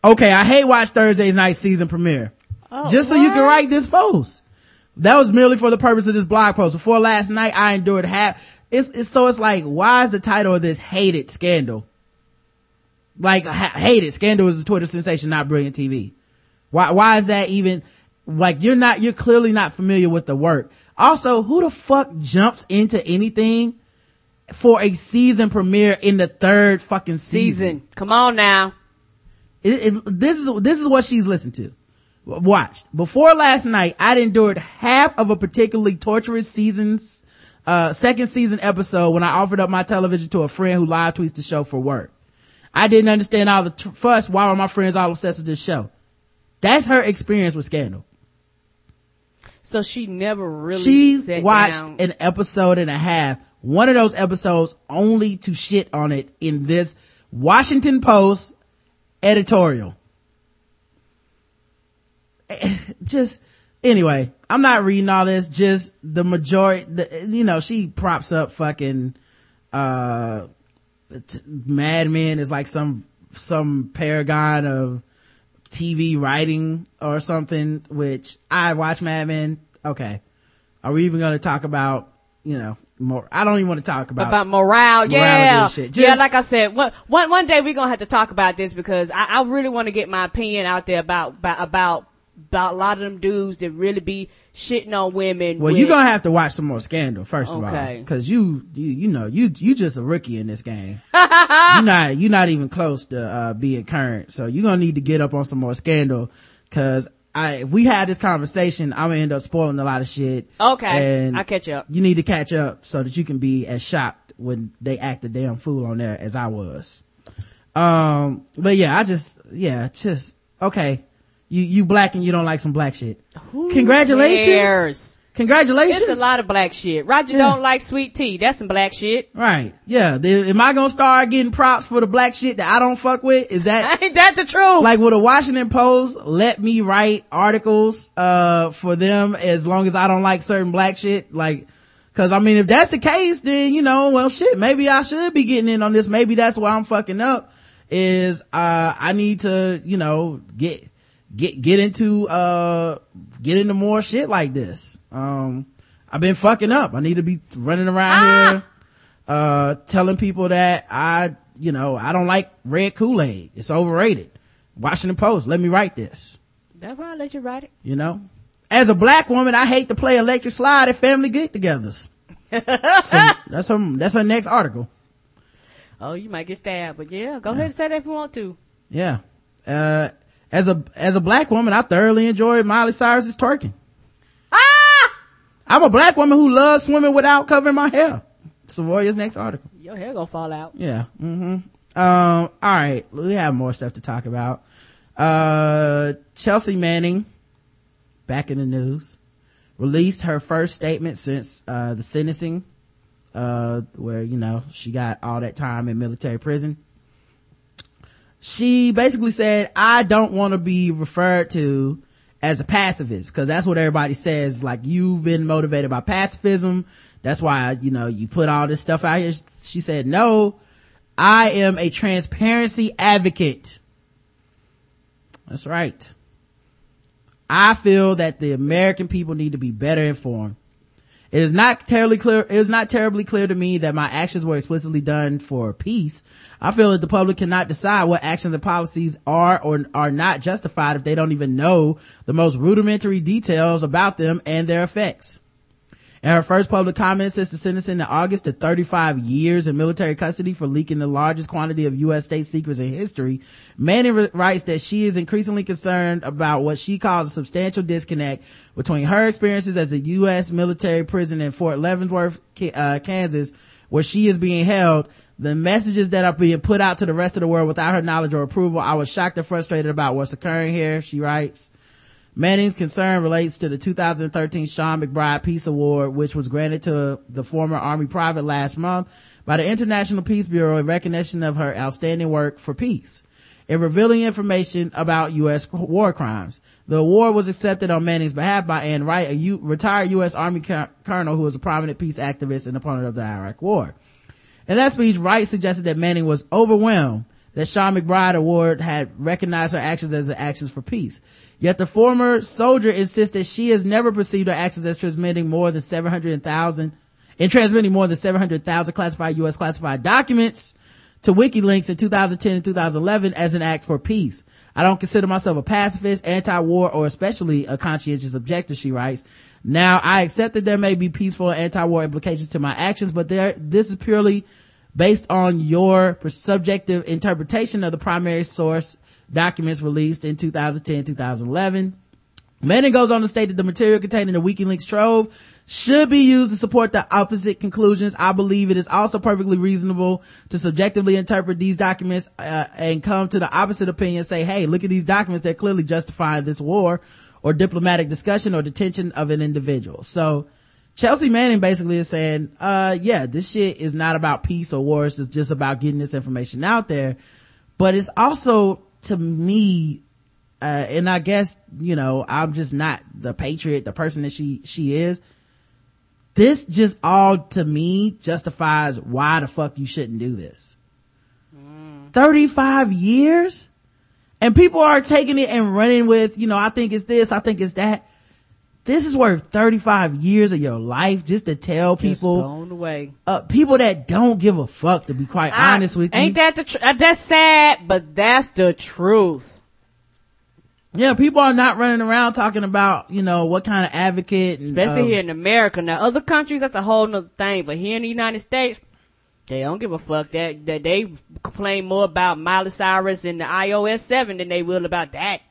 Okay. I hate watch Thursday's night season premiere. Oh, just so you can write this post. That was merely for the purpose of this blog post. Before last night, I endured half. It's, it's so it's like, why is the title of this hated scandal? Like, ha- hated scandal is a Twitter sensation, not brilliant TV. Why, why is that even, like, you're not, you're clearly not familiar with the work. Also, who the fuck jumps into anything for a season premiere in the third fucking season? Season. Come on now. It, it, this is this is what she's listened to. Watched before last night. I'd endured half of a particularly torturous season's uh, second season episode when I offered up my television to a friend who live tweets the show for work. I didn't understand all the t- fuss. Why were my friends all obsessed with this show? That's her experience with Scandal. So she never really She watched down. an episode and a half. One of those episodes only to shit on it in this Washington Post editorial. Just anyway, I'm not reading all this. Just the majority, the, you know, she props up fucking uh t- Mad Men is like some some paragon of TV writing or something. Which I watch Mad Men. Okay, are we even going to talk about you know more? I don't even want to talk about about morale, yeah, shit. yeah. Like I said, one one one day we're gonna have to talk about this because I, I really want to get my opinion out there about about about a lot of them dudes that really be shitting on women. Well, with- you're gonna have to watch some more Scandal first of all, because you, you, you know, you, you just a rookie in this game. you're not, you're not even close to uh, being current. So you're gonna need to get up on some more Scandal, because I, if we had this conversation, I'm gonna end up spoiling a lot of shit. Okay, and I'll catch up. You need to catch up so that you can be as shocked when they act a damn fool on there as I was. Um, but yeah, I just, yeah, just okay. You, you black and you don't like some black shit. Who Congratulations. cares? Congratulations. It's a lot of black shit. Roger Yeah. don't like sweet tea. That's some black shit. Right. Yeah. The- am I gonna start getting props for the black shit that I don't fuck with? Is that Ain't that the truth? like will the Washington Post let me write articles, uh, for them as long as I don't like certain black shit? Like, cause I mean, if that's the case, then, you know, well shit, maybe I should be getting in on this. Maybe that's why I'm fucking up is, uh, I need to, you know, get, get, get into, uh, get into more shit like this. Um, I've been fucking up. I need to be running around Ah! here, uh, telling people that I, you know, I don't like red Kool-Aid. It's overrated. Washington Post, let me write this, That's why I let you write it. you know? As a black woman, I hate to play electric slide at family get-togethers. so that's her, that's her next article. Oh, you might get stabbed, but yeah, go ahead and say that if you want to. Yeah. Uh, as a, as a black woman, I thoroughly enjoy Miley Cyrus's twerking. Ah! I'm a black woman who loves swimming without covering my hair. Soraya's next article. Your hair gonna fall out. Yeah. Mm-hmm. Um, all right. We have more stuff to talk about. Uh, Chelsea Manning, back in the news, released her first statement since, uh, the sentencing, uh, where, you know, she got all that time in military prison. She basically said, I don't want to be referred to as a pacifist because that's what everybody says. Like you've been motivated by pacifism. That's why, you know, you put all this stuff out here. She said, no, I am a transparency advocate. That's right. I feel that the American people need to be better informed. It is not terribly clear, it is not terribly clear to me that my actions were explicitly done for peace. I feel that the public cannot decide what actions and policies are or are not justified if they don't even know the most rudimentary details about them and their effects. In her first public comment since the sentencing in August to 35 years in military custody for leaking the largest quantity of U.S. state secrets in history, Manning writes that she is increasingly concerned about what she calls a substantial disconnect between her experiences as a U.S. military prison in Fort Leavenworth, uh, Kansas, where she is being held, the messages that are being put out to the rest of the world without her knowledge or approval. I was shocked and frustrated about what's occurring here, she writes. Manning's concern relates to the 2013 Sean MacBride Peace Award, which was granted to the former Army private last month by the International Peace Bureau in recognition of her outstanding work for peace. in revealing information about U.S. war crimes. The award was accepted on Manning's behalf by Ann Wright, a U- retired U.S. Army colonel who was a prominent peace activist and opponent of the Iraq War. In that speech, Wright suggested that Manning was overwhelmed that Sean MacBride Award had recognized her actions as actions for peace. Yet the former soldier insists that she has never perceived her actions as transmitting more than 700,000, in transmitting more than 700,000 classified U.S. classified documents to WikiLeaks in 2010 and 2011 as an act for peace. I don't consider myself a pacifist, anti-war, or especially a conscientious objector, she writes. Now, I accept that there may be peaceful anti-war implications to my actions, but there, this is purely based on your subjective interpretation of the primary source documents released in 2010, 2011. Manning goes on to state that the material contained in the WikiLeaks trove should be used to support the opposite conclusions. I believe it is also perfectly reasonable to subjectively interpret these documents uh, and come to the opposite opinion. Say, hey, look at these documents that clearly justify this war or diplomatic discussion or detention of an individual. So Chelsea Manning basically is saying, uh, yeah, this shit is not about peace or wars. It's just about getting this information out there. But it's also, to me, uh, and I guess, you know, I'm just not the patriot, the person that she, she is. This just all to me justifies why the fuck you shouldn't do this. Mm. 35 years? And people are taking it and running with, you know, I think it's this, I think it's that. This is worth 35 years of your life just to tell people, away. Uh, people that don't give a fuck, to be quite I, honest with you. Ain't that the, tr- uh, that's sad, but that's the truth yeah, people are not running around talking about, you know, what kind of advocate. And, Especially um, here in America. Now, other countries, that's a whole nother thing. But here in the United States, they don't give a fuck that, that they complain more about Miley Cyrus and the iOS 7 than they will about that.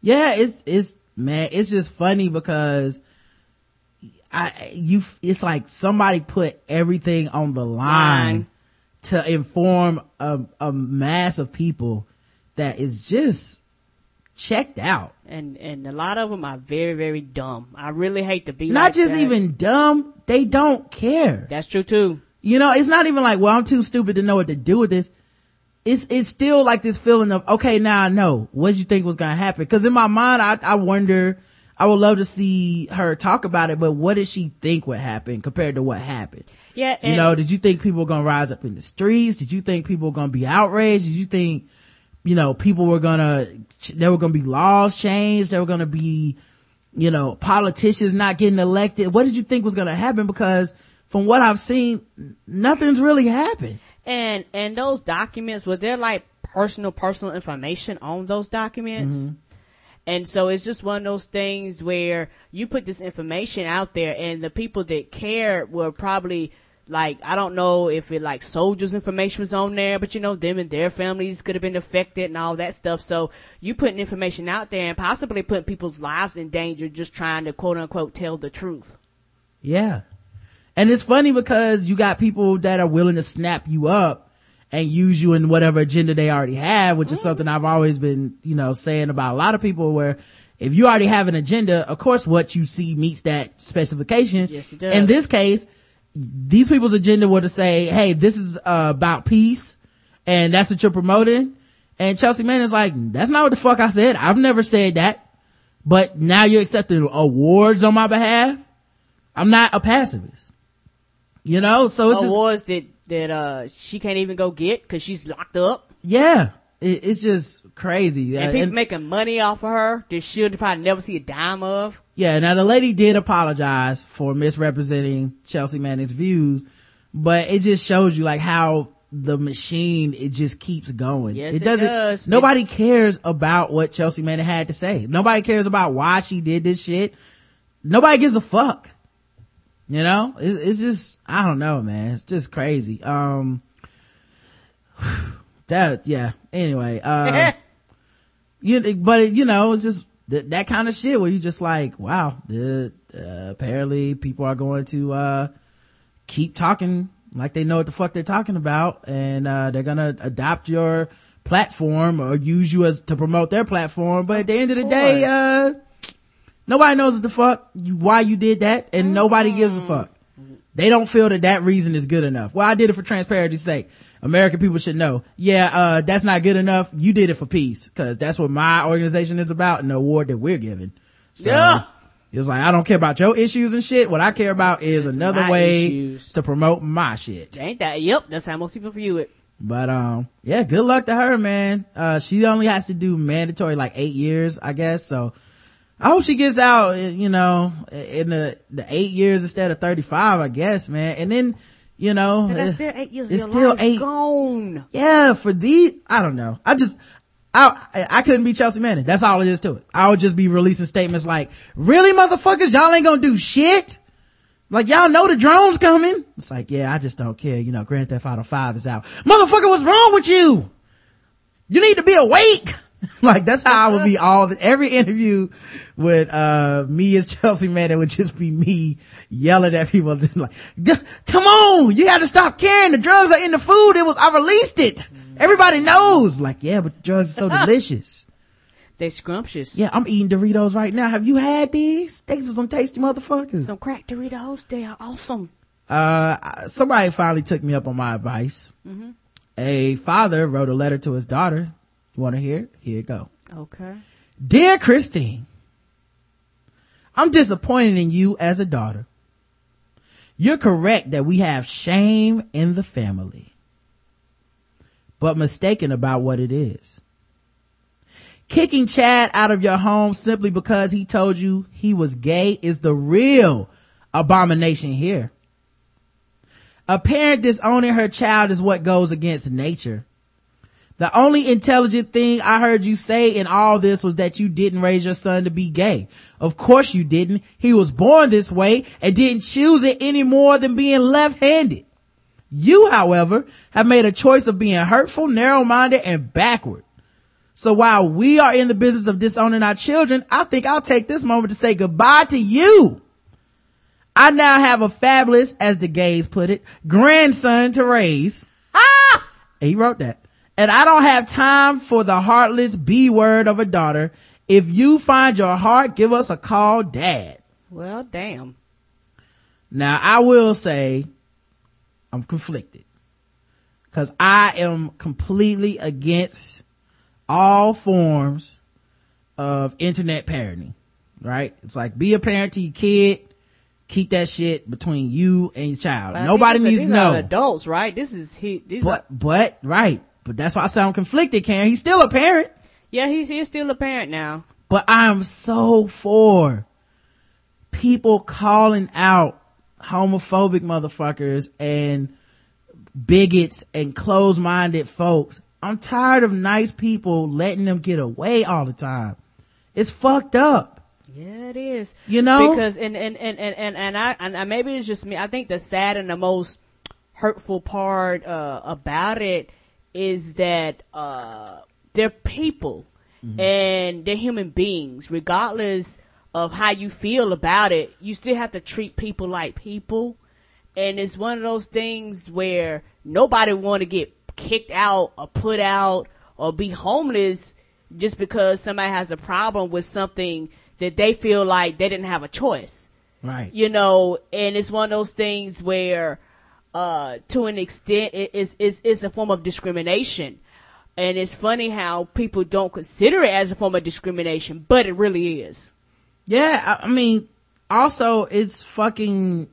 Yeah, it's, it's, man, it's just funny because I, you, it's like somebody put everything on the line, line. to inform a, a mass of people that is just, checked out. And and a lot of them are very very dumb. I really hate to be not like just that. even dumb. They don't care. That's true too. You know, it's not even like, well, I'm too stupid to know what to do with this. It's it's still like this feeling of okay, now I know. What did you think was gonna happen? Because in my mind, I I wonder. I would love to see her talk about it, but what did she think would happen compared to what happened? Yeah. you know, did you think people were going to rise up in the streets? Did you think people were going to be outraged? Did you think, you know, people were going to there were going to be laws changed. There were going to be, you know, politicians not getting elected. What did you think was going to happen? Because from what I've seen, nothing's really happened. And, and those documents, were there like personal, personal information on those documents? Mm-hmm. And so it's just one of those things where you put this information out there and the people that care were probably like I don't know if it like soldiers information was on there, but you know them and their families could have been affected and all that stuff. So you putting information out there and possibly putting people's lives in danger just trying to quote unquote tell the truth. Yeah. And it's funny because you got people that are willing to snap you up and use you in whatever agenda they already have, which is mm. something I've always been, you know, saying about a lot of people where if you already have an agenda, of course what you see meets that specification. Yes, it does. In this case, these people's agenda were to say, hey, this is uh, about peace and that's what you're promoting. And Chelsea Manning's like, that's not what the fuck I said. I've never said that. But now you're accepting awards on my behalf. I'm not a pacifist. You know, so it's awards just, that that uh she can't even go get because she's locked up. Yeah, it, it's just crazy. And uh, people and, making money off of her that she'll probably never see a dime of. Yeah, now the lady did apologize for misrepresenting Chelsea Manning's views, but it just shows you like how the machine it just keeps going. Yes, it doesn't. It does. Nobody cares about what Chelsea Manning had to say. Nobody cares about why she did this shit. Nobody gives a fuck. You know, it's, it's just I don't know, man. It's just crazy. Um, that yeah. Anyway, uh, you but you know it's just th- that kind of shit where you just like, wow, the, uh, apparently people are going to, uh, keep talking like they know what the fuck they're talking about and, uh, they're gonna adopt your platform or use you as to promote their platform. But at the end of the day, uh, nobody knows what the fuck you, why you did that and nobody gives a fuck. They don't feel that that reason is good enough. Well, I did it for transparency's sake. American people should know. Yeah, uh, that's not good enough. You did it for peace. Cause that's what my organization is about and the award that we're giving. So, Yeah. It's like, I don't care about your issues and shit. What I care about is another way issues. to promote my shit. Ain't that? Yep, that's how most people view it. But, um, yeah, good luck to her, man. Uh, she only has to do mandatory like eight years, I guess. So I hope she gets out, you know, in the, the eight years instead of 35, I guess, man. And then, you know, that's uh, still eight years it's still eight. gone. yeah, for these, I don't know. I just, I, I I couldn't be Chelsea Manning. That's all it is to it. I would just be releasing statements like, really motherfuckers, y'all ain't gonna do shit? Like y'all know the drone's coming. It's like, yeah, I just don't care. You know, Grand Theft Auto 5 is out. Motherfucker, what's wrong with you? You need to be awake. like that's how I would be all, the, every interview with, uh, me as Chelsea Manning would just be me yelling at people like, come on, you gotta stop caring. The drugs are in the food. It was, I released it. Everybody knows. Like, yeah, but the drugs are so delicious. They scrumptious. Yeah, I'm eating Doritos right now. Have you had these? These are some tasty motherfuckers. Some crack Doritos, they are awesome. uh, somebody finally took me up on my advice. A father wrote a letter to his daughter. You want to hear? it? Here you go. Okay. Dear Christine, I'm disappointed in you as a daughter. You're correct that we have shame in the family, but mistaken about what it is. Kicking Chad out of your home simply because he told you he was gay is the real abomination here. A parent disowning her child is what goes against nature. The only intelligent thing I heard you say in all this was that you didn't raise your son to be gay. Of course you didn't. He was born this way and didn't choose it any more than being left-handed. You, however, have made a choice of being hurtful, narrow-minded, and backward. So while we are in the business of disowning our children, I think I'll take this moment to say goodbye to you. I now have a fabulous, as the gays put it, grandson to raise. Ah! He wrote that. And I don't have time for the heartless B word of a daughter. If you find your heart, give us a call, dad. Well, damn. Now I will say I'm conflicted because I am completely against all forms of internet parenting, right? It's like be a parent to your kid, keep that shit between you and your child. But Nobody are- needs to know. adults, right? This is he. These are, But, but, right. But that's why I sound conflicted, Karen. He's still a parent. yeah, he's he's still a parent now. But I'm so for people calling out homophobic motherfuckers and bigots and closed-minded folks. I'm tired of nice people letting them get away all the time. It's fucked up. Yeah, it is. You know? because and and and and and, and I and I- maybe it's just me. I think the sad and the most hurtful part uh, about it is that uh, they're people and they're human beings, regardless of how you feel about it. You still have to treat people like people, and it's one of those things where nobody want to get kicked out or put out or be homeless just because somebody has a problem with something that they feel like they didn't have a choice Right. you know, and it's one of those things where, uh, to an extent, it is is is a form of discrimination, and it's funny how people don't consider it as a form of discrimination, but it really is. Yeah, I, I mean, also it's fucking,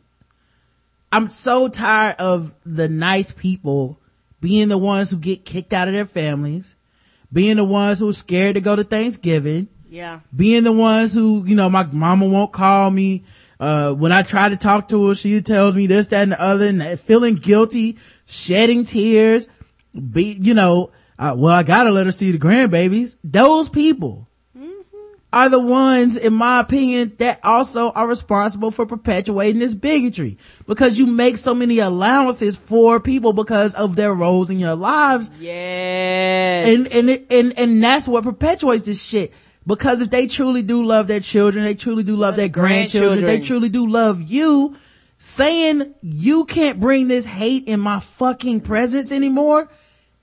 I'm so tired of the nice people being the ones who get kicked out of their families, being the ones who are scared to go to Thanksgiving, Yeah, being the ones who, you know, my mama won't call me. Uh, when I try to talk to her, she tells me this, that, and the other, and feeling guilty, shedding tears, be, you know, uh, well, I gotta let her see the grandbabies. Those people are the ones, in my opinion, that also are responsible for perpetuating this bigotry. Because you make so many allowances for people because of their roles in your lives yes, and and it, and and that's what perpetuates this shit. Because if they truly do love their children, they truly do love their grandchildren, they truly do love you. Saying you can't bring this hate in my fucking presence anymore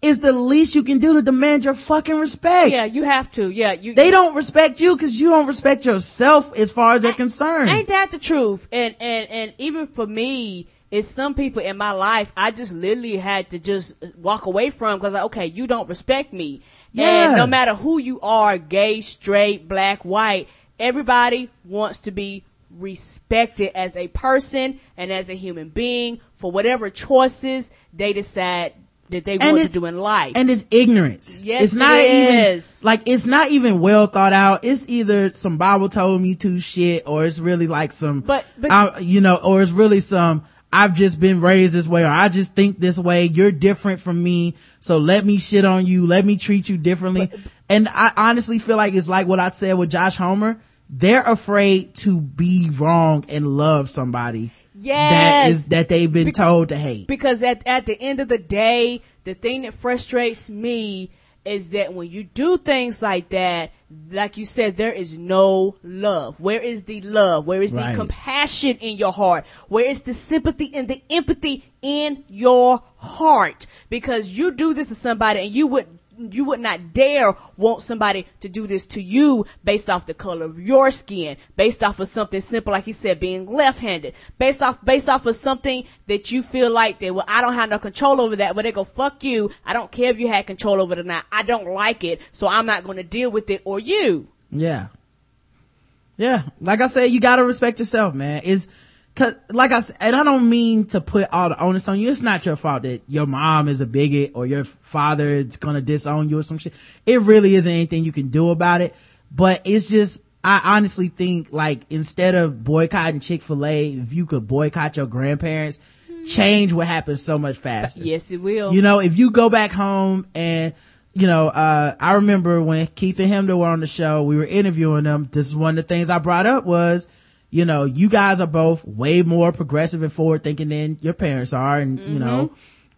is the least you can do to demand your fucking respect. yeah, you have to. Yeah, you. They don't respect you because you don't respect yourself as far as they're concerned. Ain't that the truth? And and and even for me, is some people in my life I just literally had to just walk away from because like, okay, you don't respect me. Yeah. And no matter who you are, gay, straight, black, white, everybody wants to be respected as a person and as a human being for whatever choices they decide that they want to do in life. and it's ignorance. Yes, it's not it even is. like it's not even well thought out. It's either some Bible told me to shit, or it's really like some, But- but- you know, or it's really some. I've just been raised this way, or I just think this way. You're different from me, so let me shit on you. Let me treat you differently. and I honestly feel like it's like what I said with Josh Homer. They're afraid to be wrong and love somebody. That Yes. is that they've been told to hate. because at, at the end of the day, the thing that frustrates me is that when you do things like that, like you said, there is no love. Where is the love? Where is Right. the compassion in your heart? Where is the sympathy and the empathy in your heart? Because you do this to somebody and you would you would not dare want somebody to do this to you based off the color of your skin, based off of something simple, like he said, being left-handed, based off, based off of something that you feel like that, well, I don't have no control over that, but they go, fuck you. I don't care if you had control over it or not. I don't like it, so I'm not going to deal with it or you. Yeah. Yeah. Like I said, you gotta respect yourself, man. Is, cause, like I said, and I don't mean to put all the onus on you. It's not your fault that your mom is a bigot or your father is gonna disown you or some shit. It really isn't anything you can do about it. But it's just, I honestly think like instead of boycotting Chick-fil-A, if you could boycott your grandparents, change what happens so much faster. Yes, it will. You know, if you go back home and, you know, uh, I remember when Keith and Hemda were on the show, we were interviewing them. This is one of the things I brought up was, you know, you guys are both way more progressive and forward thinking than your parents are. And, you know, mm-hmm.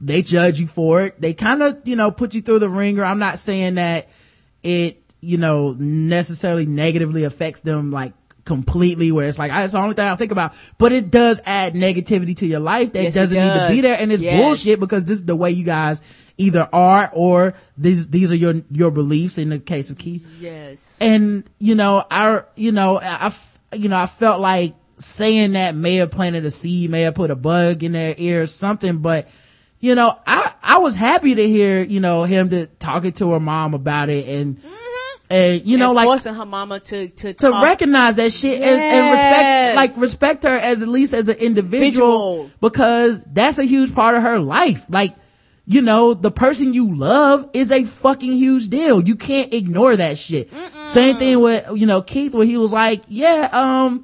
they judge you for it. They kind of, you know, put you through the ringer. I'm not saying that it, you know, necessarily negatively affects them like completely where it's like, that's the only thing I think about, but it does add negativity to your life that Yes, doesn't need to be there. And it's Yes. bullshit because this is the way you guys either are or these, these are your, your beliefs in the case of Keith. yes. And, you know, I, you know, I, you know, I felt like saying that may have planted a seed, may have put a bug in their ear or something, but, you know, I, I was happy to hear, you know, him to talking to her mom about it and, mm-hmm. and, you know, and like, forcing her mama to, to, to talk. recognize that shit and, and respect, like respect her as at least as an individual Individual. because that's a huge part of her life. Like, you know, the person you love is a fucking huge deal. You can't ignore that shit. Same thing with, you know, Keith where he was like, yeah, um,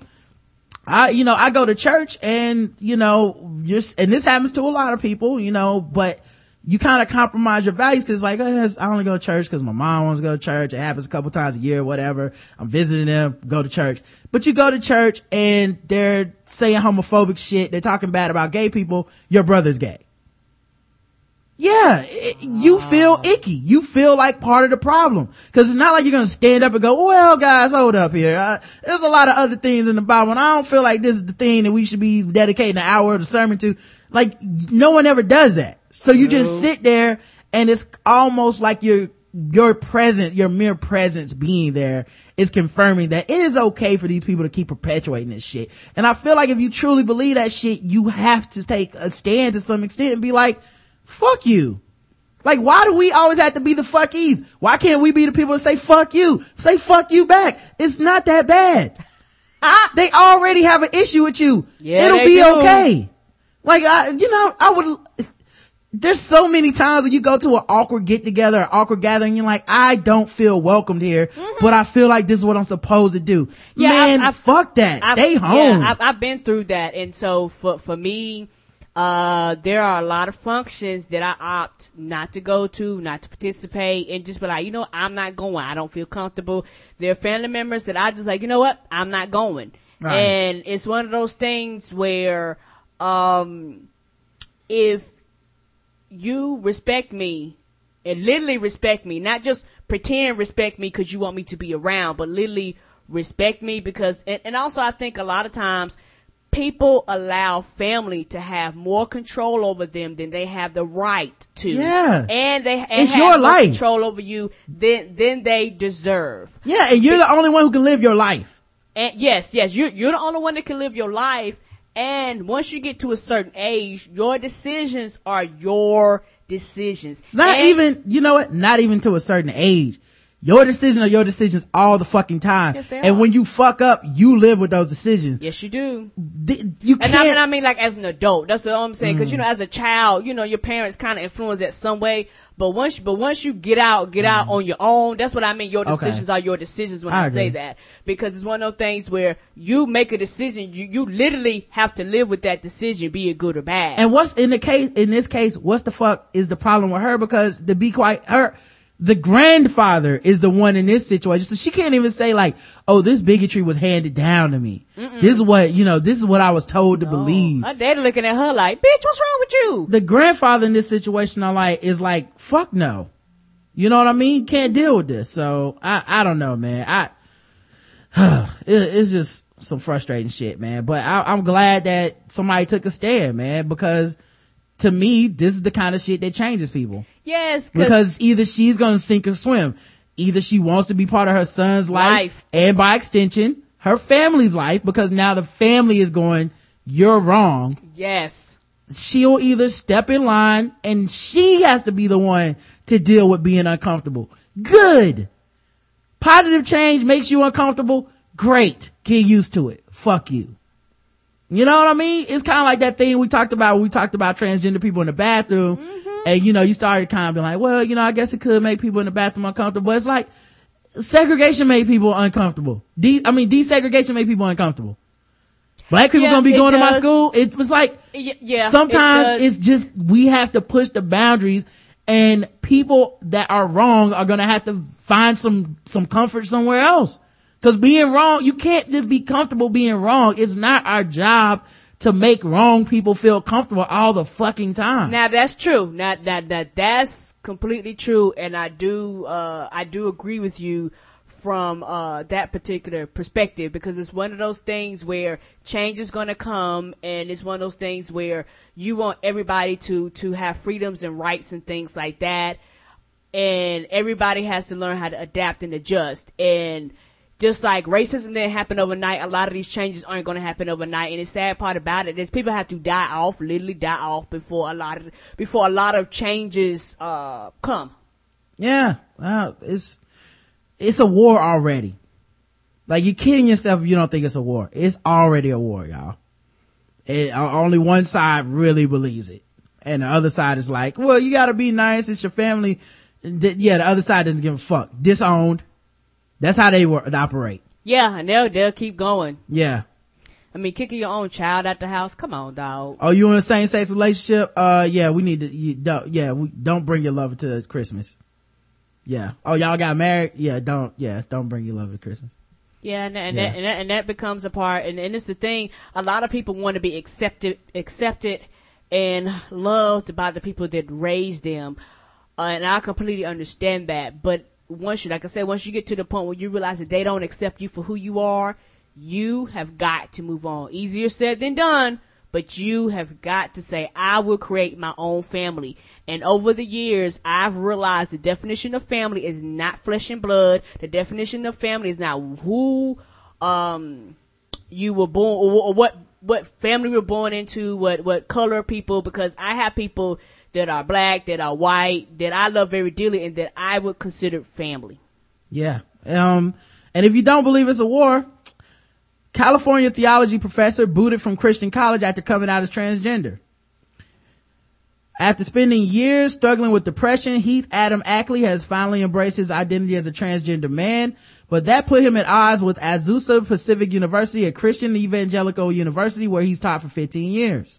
I, you know, I go to church and, you know, just, and this happens to a lot of people, you know, but you kind of compromise your values because like, oh, I only go to church because my mom wants to go to church. It happens a couple times a year, whatever. I'm visiting them, go to church. But you go to church and they're saying homophobic shit. They're talking bad about gay people. Your brother's gay. Yeah, it, you feel icky. You feel like part of the problem. Cause it's not like you're gonna stand up and go, well guys, hold up here. Uh, there's a lot of other things in the Bible and I don't feel like this is the thing that we should be dedicating an hour of the sermon to. Like, no one ever does that. So you just sit there and it's almost like your, your presence, your mere presence being there is confirming that it is okay for these people to keep perpetuating this shit. And I feel like if you truly believe that shit, you have to take a stand to some extent and be like, fuck you. Like, why do we always have to be the fuckies? Why can't we be the people that say fuck you? Say fuck you back. It's not that bad. they already have an issue with you. Yeah, It'll be do. okay. Like, I, you know, I would, there's so many times when you go to an awkward get together, an awkward gathering, you're like, I don't feel welcomed here, but I feel like this is what I'm supposed to do. Mm-hmm. Yeah, Man, I've- I've- fuck that. I've- Stay home. Yeah, I've, I've been through that, and so for for me, uh, there are a lot of functions that I opt not to go to, not to participate, and just be like, you know, I'm not going. I don't feel comfortable. There are family members that I just like, you know what, I'm not going. Right. And it's one of those things where, um, if you respect me and literally respect me, not just pretend respect me because you want me to be around, but literally respect me because, and, and also I think a lot of times people allow family to have more control over them than they have the right to. Yeah. And they and It's have your more life. control over you than, than they deserve. yeah, and you're the only one who can live your life. And yes, yes, you're, you're the only one that can live your life. And once you get to a certain age, your decisions are your decisions. Not And- even, you know what? Not even to a certain age. Your decision are your decisions all the fucking time. Yes, they and are. when you fuck up, you live with those decisions. Yes, you do. Th- You And can't. I mean, I mean, like as an adult, that's what I'm saying. Because you Mm. know, as a child, you know, your parents kind of influence that some way. But once, but once you get out, get out on your own. That's what I mean. Your Mm. Okay. decisions are your decisions when I I, say that because it's one of those things where you make a decision. You you literally have to live with that decision, be it good or bad. And what's in the case, in this case, what's the fuck is the problem with her? Because to be quite, her, the grandfather is the one in this situation. So she can't even say like, oh, this bigotry was handed down to me. This is what, you know, this is what I was told to believe. My daddy looking at her like, bitch, what's wrong with you? The grandfather in this situation, I like, is like, fuck no. You know what I mean? Can't deal with this. So I, I don't know, man. I, it, it's just some frustrating shit, man. But I, I'm glad that somebody took a stand, man, because to me, this is the kind of shit that changes people. Yes, Because either she's gonna sink or swim. Either she wants to be part of her son's life, Life. and by extension, her family's life, because now the family is going, you're wrong. yes, She'll either step in line and she has to be the one to deal with being uncomfortable. Good. Positive change makes you uncomfortable. Great. Get used to it. Fuck you. You know what I mean? It's kind of like that thing we talked about we talked about transgender people in the bathroom. Mm-hmm. And you know, you started kind of being like, well, you know, I guess it could make people in the bathroom uncomfortable. But it's like, segregation made people uncomfortable. De- I mean, desegregation made people uncomfortable. Black people Yeah, gonna be it going to my school. It was like, yeah. sometimes does. it's just we have to push the boundaries and people that are wrong are gonna have to find some some comfort somewhere else because being wrong you can't just be comfortable being wrong it's not our job to make wrong people feel comfortable all the fucking time Now that's true. Now that that that's completely true, and I do uh I do agree with you from uh that particular perspective because it's one of those things where change is going to come, and it's one of those things where you want everybody to to have freedoms and rights and things like that, and everybody has to learn how to adapt and adjust and. Just like racism didn't happen overnight, a lot of these changes aren't going to happen overnight. And the sad part about it is people have to die off, literally die off before a lot of before a lot of changes uh come. yeah well, it's it's a war already. Like you're kidding yourself if you don't think it's a war. It's already a war y'all. It, uh, only one side really believes it. And the other side is like well you gotta be nice it's your family. Yeah the other side doesn't give a fuck. Disowned that's how they work operate Yeah, and they'll they'll keep going. yeah I mean, kicking your own child out the house. Come on, dog. oh you in a same-sex relationship uh yeah we need to you don't yeah we don't bring your lover to christmas yeah oh y'all got married yeah don't yeah don't bring your lover to christmas Yeah, and, and, Yeah. That, and, that, and that becomes a part, and, and it's the thing. A lot of people want to be accepted, accepted, and loved by the people that raised them, uh, and I completely understand that. But once you, like I said, once you get to the point where you realize that they don't accept you for who you are, you have got to move on. Easier said than done. But you have got to say, I will create my own family. And over the years, I've realized the definition of family is not flesh and blood. The definition of family is not who, um, you were born, or, what, what family you were born into, what, what color people, because I have people that are black, that are white, that I love very dearly, and that I would consider family. Yeah. Um, and if you don't believe it's a war, California theology professor booted from Christian college after coming out as transgender. After spending years struggling with depression, Heath Adam Ackley has finally embraced his identity as a transgender man, but that put him at odds with Azusa Pacific University, a Christian evangelical university where he's taught for 15 years.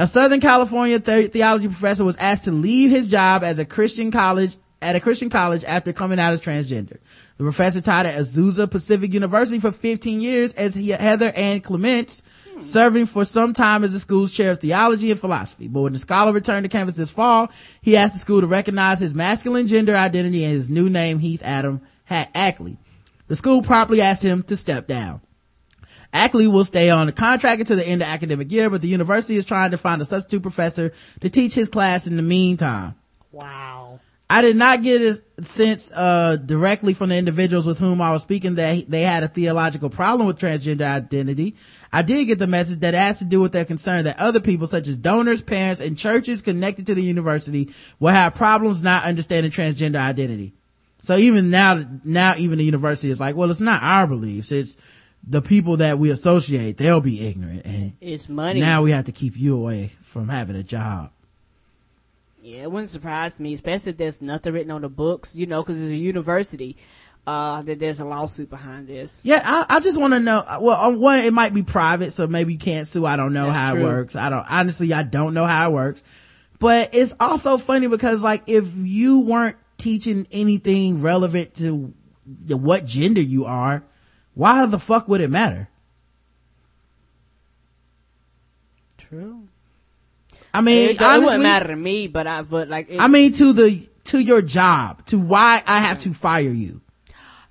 A Southern California the- theology professor was asked to leave his job as a Christian college at a Christian college after coming out as transgender. The professor taught at Azusa Pacific University for 15 years as he, Heather Ann Clements, hmm. serving for some time as the school's chair of theology and philosophy. But when the scholar returned to campus this fall, he asked the school to recognize his masculine gender identity and his new name, Heath Adam Ackley. The school promptly asked him to step down. Ackley will stay on the contract until the end of academic year, but the university is trying to find a substitute professor to teach his class in the meantime. Wow. I did not get a sense, uh, directly from the individuals with whom I was speaking that they had a theological problem with transgender identity. I did get the message that it has to do with their concern that other people such as donors, parents, and churches connected to the university will have problems not understanding transgender identity. So even now, now even the university is like, well, it's not our beliefs. It's the people that we associate. They'll be ignorant. And It's money. now we have to keep you away from having a job. Yeah, it wouldn't surprise me, especially if there's nothing written on the books, you know, because it's a university, uh, that there's a lawsuit behind this. Yeah, I, I just want to know. Well, on one, it might be private, so maybe you can't sue. I don't know That's how true. it works. I don't, honestly, I don't know how it works. But it's also funny because like if you weren't teaching anything relevant to what gender you are, why the fuck would it matter? True. I mean, It, it wouldn't matter to me, but I, but like, it, I mean to the, to your job, to why I have to fire you.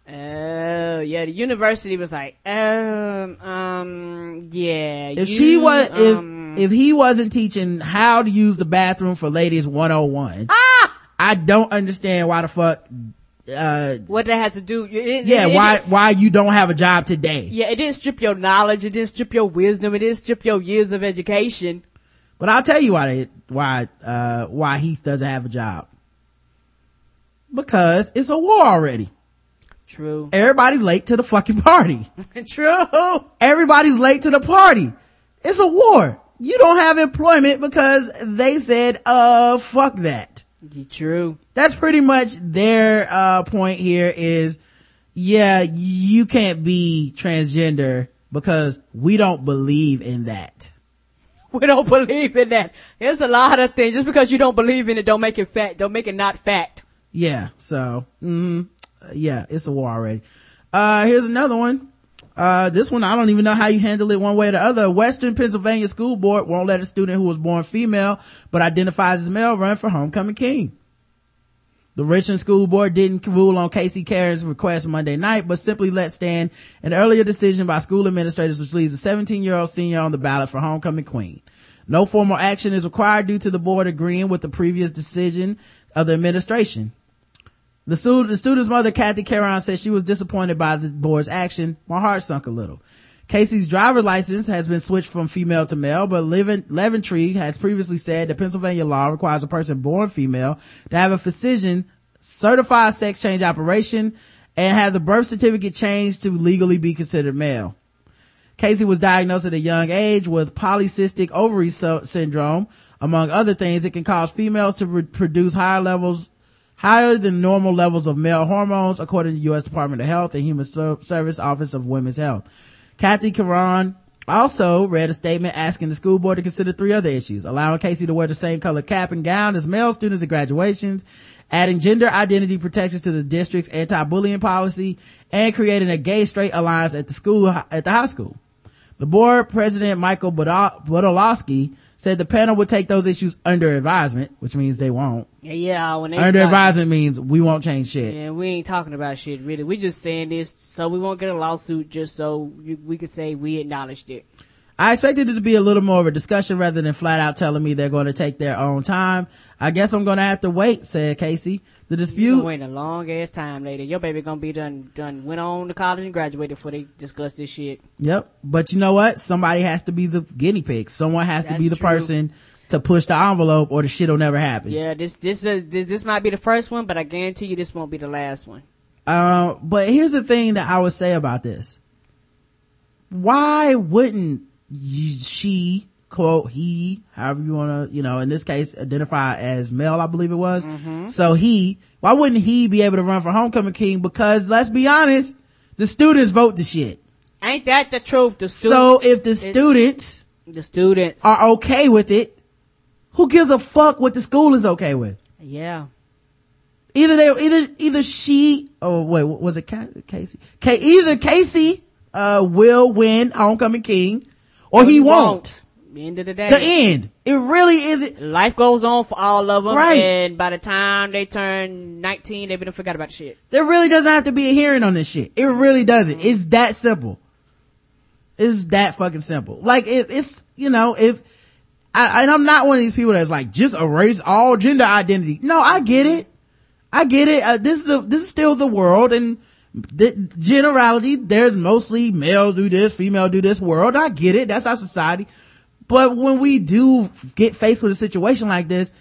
oh yeah, the university was like, um, um, yeah. If you, she was, um, if, if he wasn't teaching how to use the bathroom for ladies 101, Ah! I don't understand why the fuck, uh, what that has to do? It, it- yeah, it- why, why you don't have a job today. yeah, it didn't strip your knowledge. It didn't strip your wisdom. It didn't strip your years of education. But I'll tell you why they, why, uh, why Heath doesn't have a job. Because it's a war already. True. Everybody late to the fucking party. True. Everybody's late to the party. It's a war. You don't have employment because they said, uh, fuck that. True. That's pretty much their, uh, point here is, yeah, you can't be transgender because we don't believe in that. We don't believe in that. There's a lot of things. Just because you don't believe in it, don't make it fact. Don't make it not fact. Yeah. So, mm, yeah, it's a war already. Uh, here's another one. Uh, this one, I don't even know how you handle it one way or the other. Western Pennsylvania School Board won't let a student who was born female but identifies as male run for homecoming king. The Richmond School Board didn't rule on Casey Caron's request Monday night, but simply let stand an earlier decision by school administrators which leaves a 17 year old senior on the ballot for homecoming queen. No formal action is required due to the board agreeing with the previous decision of the administration. The, the student's mother, Kathy Caron, said she was disappointed by the board's action. My heart sunk a little. Casey's driver license has been switched from female to male, but Leventree has previously said that Pennsylvania law requires a person born female to have a physician certify sex change operation and have the birth certificate changed to legally be considered male. Casey was diagnosed at a young age with polycystic ovary so- syndrome. Among other things, it can cause females to re- produce higher levels, higher than normal levels of male hormones, according to the U.S. Department of Health and Human Ser- Service Office of Women's Health. Kathy Caron also read a statement asking the school board to consider three other issues, allowing Casey to wear the same color cap and gown as male students at graduations, adding gender identity protections to the district's anti-bullying policy, and creating a gay-straight alliance at the school, at the high school. The board president, Michael Budo- Budolowski, said the panel would take those issues under advisement, which means they won't. Yeah, yeah. When they Under advisement means we won't change shit. Yeah, we ain't talking about shit really. We just saying this so we won't get a lawsuit, just so we could say we acknowledged it. I expected it to be a little more of a discussion rather than flat out telling me they're going to take their own time. I guess I'm going to have to wait, said Casey. The dispute, waiting a long ass time later. Your baby gonna be done, done, went on to college and graduated before they discuss this shit. yep. But you know what? Somebody has to be the guinea pig. Someone has to be the true. person to push the envelope or the shit'll never happen. Yeah, this, this, is this, this might be the first one, but I guarantee you this won't be the last one. Uh, but here's the thing that I would say about this. Why wouldn't you, she, quote, he, however you want to, you know, in this case, identify as male, I believe it was. So he, why wouldn't he be able to run for homecoming king? Because let's be honest, the students vote the shit. Ain't that the truth? The So if the students the students. are okay with it, who gives a fuck what the school is okay with? yeah. Either they, either, either she, oh wait, was it Ca- Casey? Ca- either Casey, uh, will win homecoming king, or he won't. End of the day. The end. It really isn't. Life goes on for all of them, Right. and by the time they turn 19, they've been forgot about shit. There really doesn't have to be a hearing on this shit. It really doesn't. It's that simple. It's that fucking simple. Like if it's, you know, if, I, and I'm not one of these people that's like, just erase all gender identity. No, I get it. I get it. Uh, this is a, this is still the world and the generality, there's mostly male do this, female do this world. I get it. That's our society. But when we do get faced with a situation like this,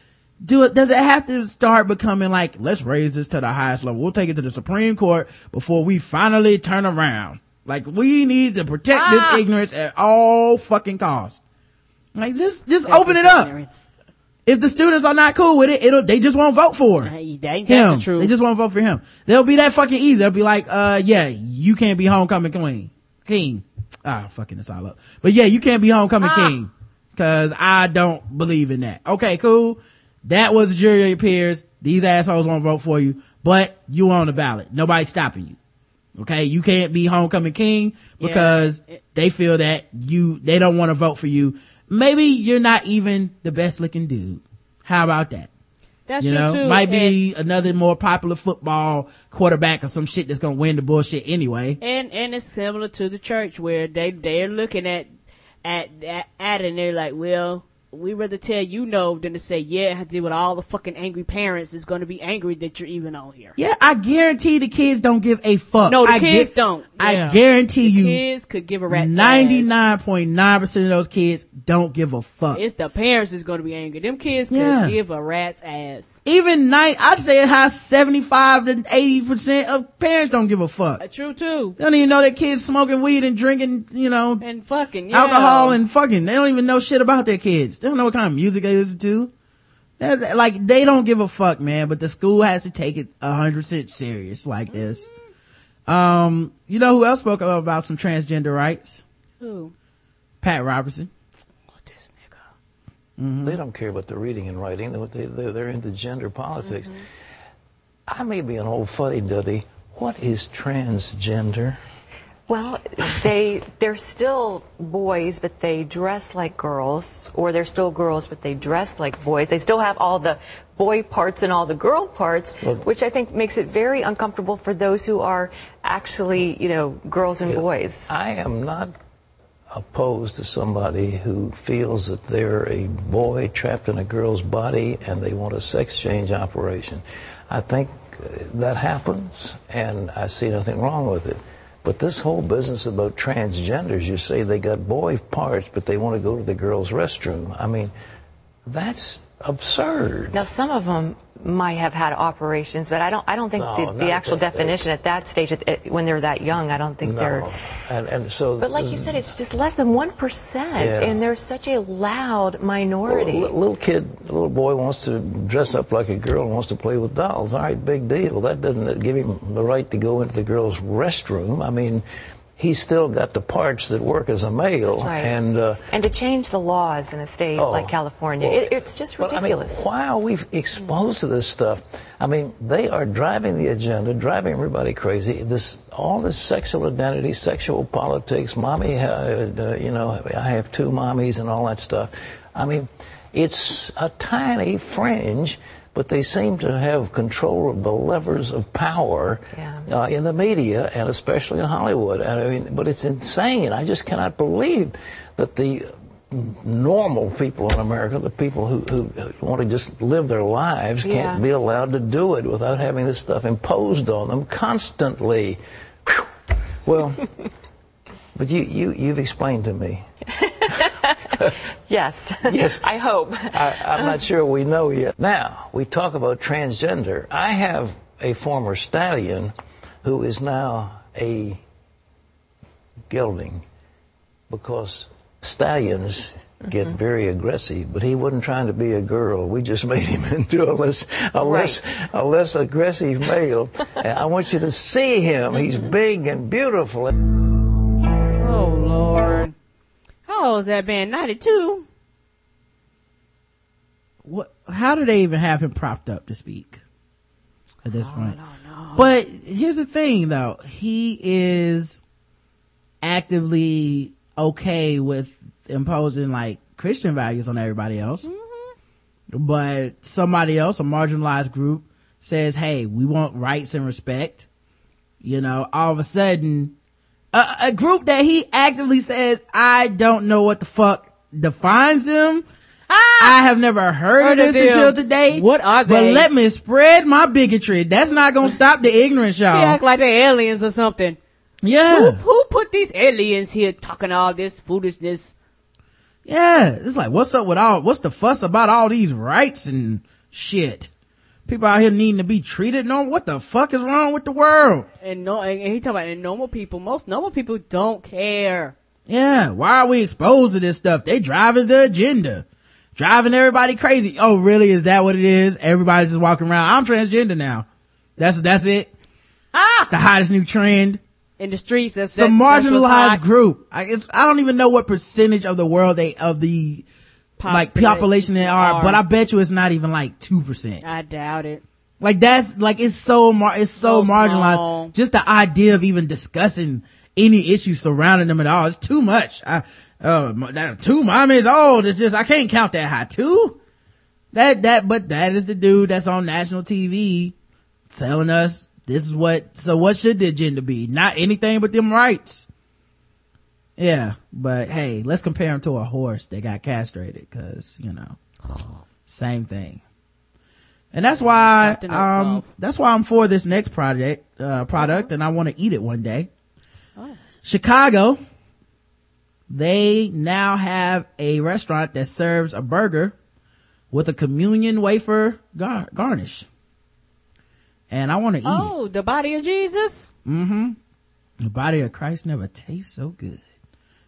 do it, does it have to start becoming like, let's raise this to the highest level. We'll take it to the Supreme Court before we finally turn around. Like we need to protect ah. this ignorance at all fucking costs. Like just, just open it up. If the students are not cool with it, it'll, they just won't vote for him. The they just won't vote for him. They'll be that fucking easy. They'll be like, uh, yeah, you can't be homecoming queen, king. Ah, fucking this all up. But yeah, you can't be homecoming ah. king. Cause I don't believe in that. Okay, cool. That was the jury of your peers. These assholes won't vote for you, but you on the ballot. Nobody's stopping you. Okay. You can't be homecoming king because yeah. they feel that you, they don't want to vote for you maybe you're not even the best looking dude. How about that? That's you know, too. might be and, another more popular football quarterback or some shit that's gonna win the bullshit anyway. And and it's similar to the church where they they're looking at at at, at and they're like, well, we rather tell you no than to say yeah. I deal with all the fucking angry parents is going to be angry that you're even on here. Yeah, I guarantee the kids don't give a fuck. No, the I kids don't. Yeah. I guarantee the you, kids could give a rat's Ninety nine point nine percent of those kids don't give a fuck. It's the parents that's going to be angry. Them kids yeah. could give a rat's ass. Even nine, I'd say it has seventy five to eighty percent of parents don't give a fuck. Uh, true too. They don't even know that kids smoking weed and drinking, you know, and fucking yeah. alcohol and fucking. They don't even know shit about their kids. They don't know what kind of music they listen to. They're, like, they don't give a fuck, man, but the school has to take it a hundred percent serious like this. Um, you know who else spoke up about some transgender rights? Who? Pat Robertson. Oh, this nigga. Mm-hmm. They don't care about the reading and writing. They, they, they're into gender politics. Mm-hmm. I may be an old fuddy duddy. What is transgender? Well, they they're still boys, but they dress like girls, or they're still girls, but they dress like boys. They still have all the boy parts and all the girl parts, well, which I think makes it very uncomfortable for those who are actually, you know, girls and boys. I am not opposed to somebody who feels that they're a boy trapped in a girl's body and they want a sex change operation. I think that happens, and I see nothing wrong with it. But this whole business about transgenders, you say they got boy parts, but they want to go to the girls' restroom. I mean, that's absurd. Now, some of them might have had operations, but I don't. I don't think no, the, the, actual definition at that stage, when they're that young, I don't think no. they're. And, and so. But like you said, it's just less than one percent, and they're such a loud minority. Well, little kid, little boy wants to dress up like a girl and wants to play with dolls. All right, big deal. That doesn't give him the right to go into the girls' restroom. I mean, he's still got the parts that work as a male. Right. And uh, and to change the laws in a state oh, like California, well, it, it's just ridiculous. Well, I mean, why are we exposed to this stuff? I mean, they are driving the agenda, driving everybody crazy. This all this sexual identity, sexual politics. Mommy, uh, uh, you know, I have two mommies and all that stuff. I mean, it's a tiny fringe but they seem to have control of the levers of power yeah. uh, in the media and especially in Hollywood. And I mean, but it's insane. I just cannot believe that the normal people in America, the people who, who want to just live their lives, yeah. can't be allowed to do it without having this stuff imposed on them constantly. Whew. Well, but you, you, you've explained to me. yes. Yes. I hope. I, am not sure we know yet. Now, we talk about transgender. I have a former stallion who is now a gelding because stallions get mm-hmm. very aggressive, but he wasn't trying to be a girl. We just made him into a less, a less, right. a less aggressive male. I want you to see him. He's big and beautiful. Oh, Lord. How old is that man? 92? How do they even have him propped up to speak at this point? But here's the thing though. He is actively okay with imposing like Christian values on everybody else. Mm-hmm. But somebody else, a marginalized group says, Hey, we want rights and respect. You know, all of a sudden a, a group that he actively says, I don't know what the fuck defines them. I have never heard, Heard of this them. until today. What are they? But let me spread my bigotry. That's not gonna stop the ignorance, y'all. act like they're aliens or something. Who, Yeah. who put these aliens here talking all this foolishness? Yeah. It's like, what's up with all, what's the fuss about all these rights and shit? People out here needing to be treated normal. What the fuck is wrong with the world? And no, and he talking about normal people. Most normal people don't care. Yeah. Why are we exposed to this stuff? They driving the agenda. Driving everybody crazy. Oh, really? Is that what it is? Everybody's just walking around. I'm transgender now. That's, that's it. Ah! It's the hottest new trend. In the streets, that's Some that- marginalized group. I guess, I don't even know what percentage of the world they, of the, like population they are, but I bet you it's not even like 2%. I doubt it. Like that's like it's so mar- it's so, So marginalized. small. Just the idea of even discussing any issues surrounding them at all is too much. I, uh, that, two mommies old. It's just I can't count that high. Two. That that but that is the dude that's on national TV telling us this is what. So what should the agenda be? Not anything but them rights. Yeah, but hey, let's compare him to a horse that got castrated because you know, same thing. And that's why, um, that's why I'm for this next project, uh, product and I want to eat it one day. Oh. Chicago, they now have a restaurant that serves a burger with a communion wafer gar- garnish. And I want to eat it. Oh, the body of Jesus. Mm-hmm. The body of Christ never tastes so good.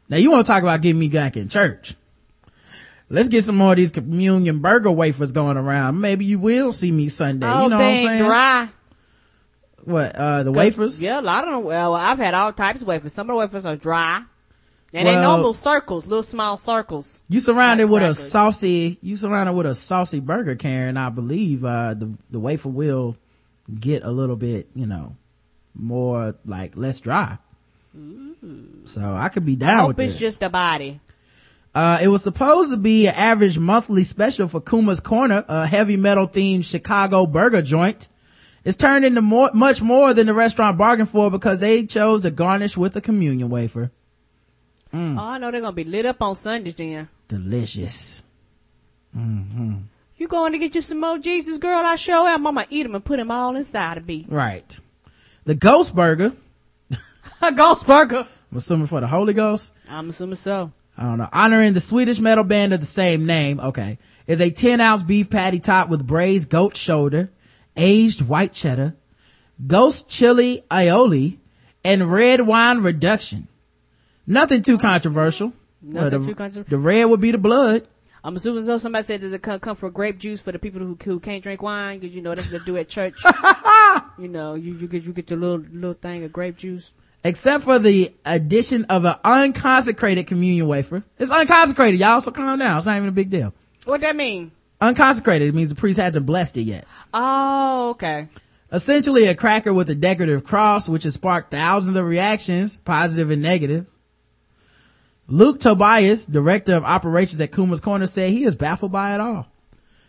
Now you want to talk about getting me back in church. Let's get some more of these communion burger wafers going around. Maybe you will see me Sunday. Oh, you know what they ain't saying? dry. What, uh, the wafers? Yeah, a lot of them. Well, I've had all types of wafers. Some of the wafers are dry. And they Well- normal circles, little small circles. You surrounded Like with a saucy, you surrounded with a saucy burger, Karen. I believe, uh, the, the wafer will get a little bit, you know, more like less dry. So I could be down I hope it's this. just a body. Uh, it was supposed to be an average monthly special for Kuma's Corner, a heavy metal themed Chicago burger joint. It's turned into more, much more than the restaurant bargained for because they chose to garnish with a communion wafer. Mm. Oh, I know they're gonna be lit up on Sundays then. Delicious. You going to get you some more Jesus, girl? I show am. I'm gonna eat them and put them all inside of me. Right. The Ghost Burger, A ghost burger. I'm assuming for the Holy Ghost, I'm assuming so. I don't know, honoring the Swedish metal band of the same name, okay, is a 10 ounce beef patty topped with braised goat shoulder, aged white cheddar, ghost chili aioli, and red wine reduction. Nothing too controversial. Nothing Well, the, too controversial. The red would be the blood. I'm assuming so. Somebody said, does it come, come for grape juice for the people who, who can't drink wine? Because you know that's what they do at church. you know, you, you get you get your little little thing of grape juice. Except for the addition of an unconsecrated communion wafer. It's unconsecrated, y'all, so calm down. It's not even a big deal. What that mean? Unconsecrated it means the priest hasn't blessed it yet. Oh, okay. essentially a cracker with a decorative cross, which has sparked thousands of reactions, positive and negative. Luke Tobias, director of operations at Kuma's Corner, said he is baffled by it all.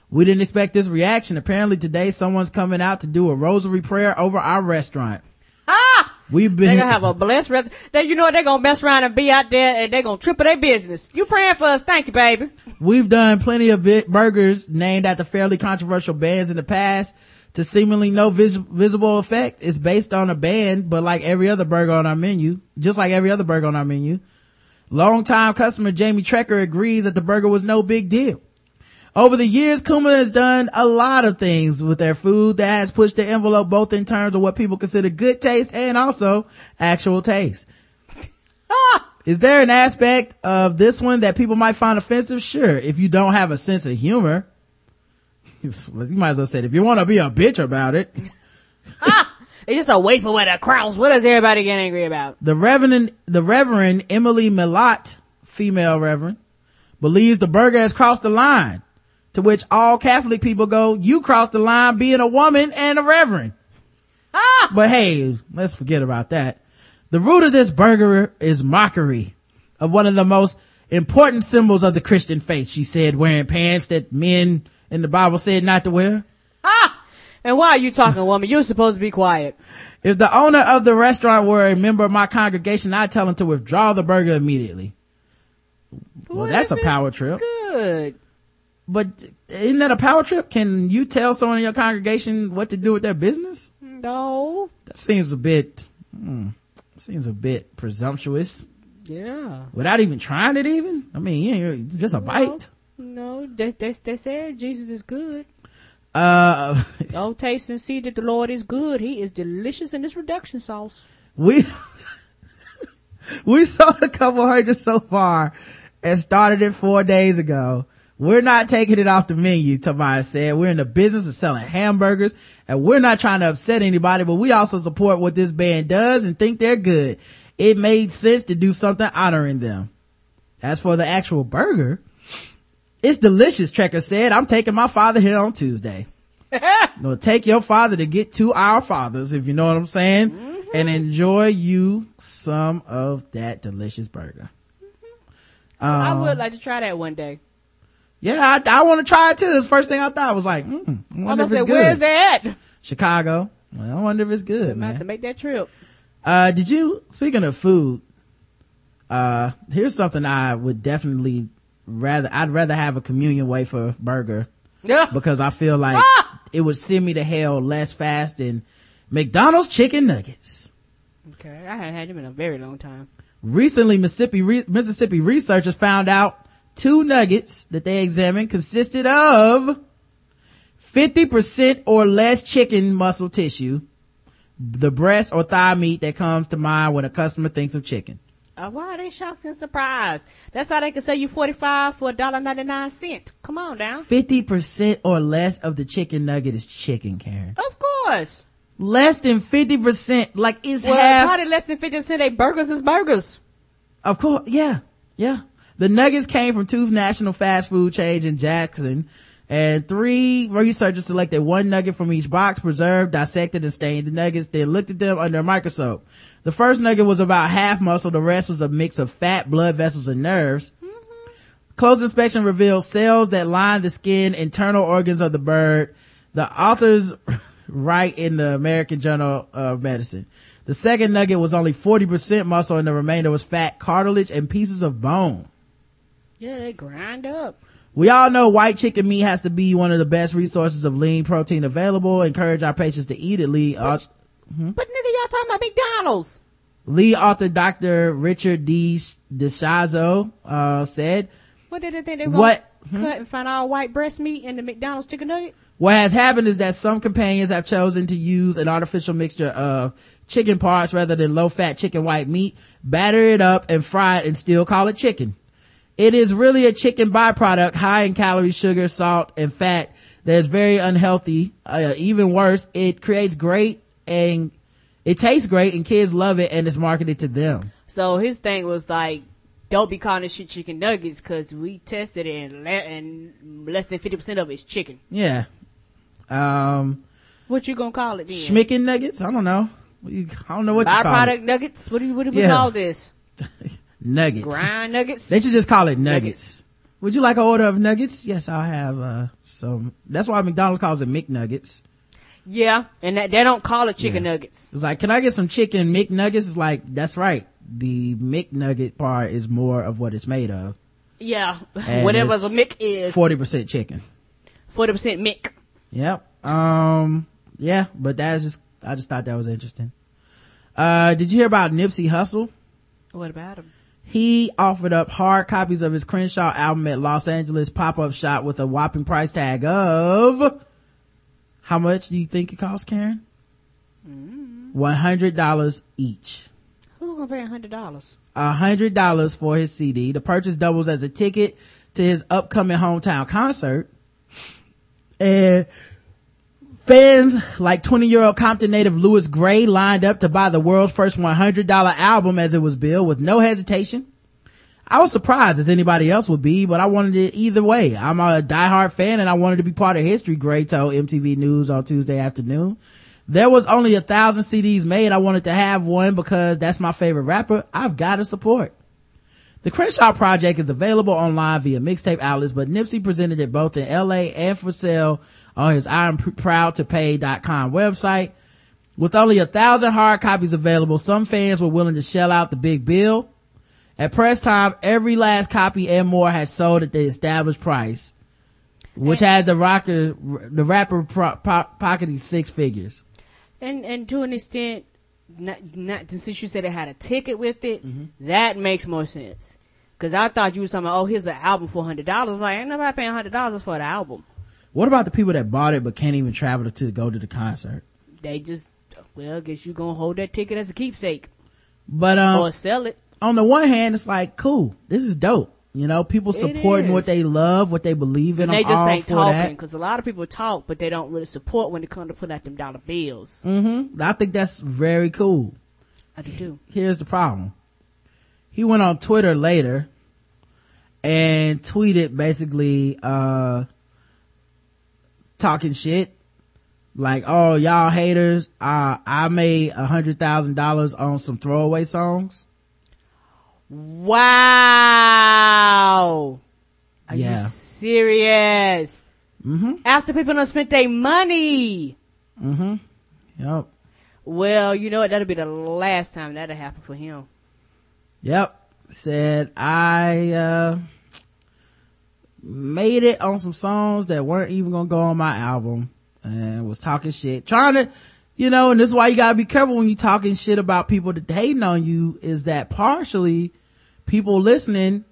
We didn't expect this reaction. Apparently today someone's coming out to do a rosary prayer over our restaurant. Ah! We've They been, gonna have a blessed rest. They, you know what? They gonna mess around and be out there and they're gonna triple their business. You praying for us? Thank you, baby. we've done plenty of bit burgers named after fairly controversial bands in the past to seemingly no vis- visible effect. It's based on a band, but like every other burger on our menu, just like every other burger on our menu, Longtime customer Jamie Trecker agrees that the burger was no big deal. Over the years, Kuma has done a lot of things with their food that has pushed the envelope both in terms of what people consider good taste and also actual taste. Is there an aspect of this one that people might find offensive? Sure. If you don't have a sense of humor, you might as well say. If you want to be a bitch about it, ah! It's just a wait for what the crowds. What does everybody get angry about? The Reverend, the Reverend Emily Mellott, female Reverend, believes the burger has crossed the line. To which all Catholic people go, you crossed the line being a woman and a Reverend. Ah! But hey, let's forget about that. The root of this burger is mockery of one of the most important symbols of the Christian faith, she said, wearing pants that men in the Bible said not to wear. And why are you talking, woman? You're supposed to be quiet. If the owner of the restaurant were a member of my congregation, I'd tell him to withdraw the burger immediately. Well, What that's a power trip. Good. but isn't that a power trip? Can you tell someone in your congregation what to do with their business? No. That seems a bit, hmm, seems a bit presumptuous Yeah. without even trying it even. I mean, yeah, just a bite. No, that's that's they said Jesus is good. Uh, Oh, taste and see that the Lord is good. He is delicious in this reduction sauce. we, we sold a couple hundred so far and started it four days ago. We're not taking it off the menu, Tobias said. We're in the business of selling hamburgers and we're not trying to upset anybody, but we also support what this band does and think they're good. It made sense to do something honoring them. As for the actual burger, it's delicious, Trecker said. I'm taking my father here on Tuesday. no, take your father to get to our fathers, if you know what I'm saying, and enjoy you some of that delicious burger. I Um, would like to try that one day. Yeah, I, I want to try it too. The first thing I thought. I was like, mm, I I'm wonder gonna if say, it's where's that? Chicago. Well, I wonder if it's good, I'm gonna have to make that trip. Uh, did you, speaking of food, uh, here's something I would definitely rather, I'd rather have a communion wafer burger Yeah. because I feel like Ah! it would send me to hell less fast than McDonald's chicken nuggets. Okay, I haven't had them in a very long time. Recently, Mississippi, re- Mississippi researchers found out two nuggets that they examined consisted of 50% or less chicken muscle tissue, the breast or thigh meat that comes to mind when a customer thinks of chicken. Uh, why are they shocked and surprised? That's how they can sell you 45 for a dollar ninety nine cent. Come on down. 50% or less of the chicken nugget is chicken, Karen. Of course. Less than 50%, like it's Well, half. probably less than 50% They burgers is burgers. Of course, yeah, yeah. The nuggets came from two national fast food chains in Jackson, and three researchers selected one nugget from each box, preserved, dissected, and stained the nuggets. Then looked at them under a microscope. The first nugget was about half muscle. The rest was a mix of fat, blood vessels, and nerves. Close inspection revealed cells that line the skin, internal organs of the bird. The authors write in the American Journal of Medicine. The second nugget was only 40% muscle and the remainder was fat, cartilage, and pieces of bone. Yeah, they grind up. We all know white chicken meat has to be one of the best resources of lean protein available. Encourage our patients to eat it. Lee, au- But nigga, y'all talking about McDonald's. Lee author Dr. Richard D. DeShazo, uh, said, What did they think they were What? gonna cut and find all white breast meat in the McDonald's chicken nugget? What has happened is that some companions have chosen to use an artificial mixture of chicken parts rather than low fat chicken white meat, batter it up and fry it and still call it chicken. It is really a chicken byproduct high in calories, sugar, salt, and fat that is very unhealthy. Uh, even worse, it creates great and it tastes great and kids love it and it's marketed to them. So his thing was like, don't be calling this shit chicken nuggets because we tested it and, le- and less than 50% of it's chicken. Yeah. Um, What you gonna call it then? schmicken nuggets? I don't know. I don't know what you call it. Byproduct nuggets? What do, you, what do we Yeah. call this? Nuggets. Grind nuggets? They should just call it nuggets. Would you like an order of nuggets? Yes, I'll have uh some. That's why McDonald's calls it McNuggets. Yeah, and that, they don't call it chicken Yeah. nuggets. It's like, can I get some chicken McNuggets? It's like, that's right. The McNugget part is more of what it's made of. Yeah, And whatever the mick is, Forty percent chicken. 40% mick. Yep. Um. Yeah, but that's just. I just thought that was interesting. Uh, did you hear about Nipsey Hussle? What about him? He offered up hard copies of his Crenshaw album at Los Angeles pop-up shop with a whopping price tag of how much do you think it cost, Karen? Mm. One hundred dollars each. Who's gonna pay a hundred dollars? A hundred dollars for his CD. The purchase doubles as a ticket to his upcoming hometown concert. And fans like 20 year old Compton native Louis Gray lined up to buy the world's first $100 album as it was billed with no hesitation. I was surprised as anybody else would be, but I wanted it either way. I'm a diehard fan and I wanted to be part of history, Gray told MTV News on Tuesday afternoon. There was only a thousand CDs made. I wanted to have one because that's my favorite rapper. I've got to support. The Crenshaw Project is available online via mixtape outlets, but Nipsey presented it both in LA and for sale on his I'm proud to pay.com website. With only a thousand hard copies available, some fans were willing to shell out the big bill. At press time, every last copy and more had sold at the established price. which had the rocker, the rapper pro, pro, pocketing six figures. And and to an extent, not not since you said it had a ticket with it, Mm-hmm. that makes more sense. Cause I thought you were talking about, oh, here's an album for hundred dollars. Like, ain't nobody paying hundred dollars for the album. What about the people that bought it but can't even travel to, to go to the concert? They just, well, I guess you gonna hold that ticket as a keepsake But um, or sell it. On the one hand, it's like cool. This is dope. You know, people supporting what they love, what they believe in. And they I'm just ain't talking because a lot of people talk, but they don't really support when it comes to putting out them dollar bills. Mm-hmm. I think that's very cool. I do too. Here's the problem. He went on Twitter later and tweeted basically, uh, talking shit. Like, oh, y'all haters, uh, I made a hundred thousand dollars on some throwaway songs. Wow. Are Yeah. you serious? Mm-hmm. After people done spent their money. Mm-hmm. Yep. Well, you know what? That'll be the last time that'll happen for him. Yep. Said I uh made it on some songs that weren't even gonna go on my album and was talking shit. Trying to you know, and this is why you gotta be careful when you talking shit about people that hating on you, is that partially people listening,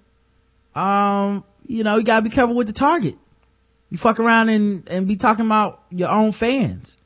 um, you know, you gotta be careful with the target. You fuck around and, and be talking about your own fans.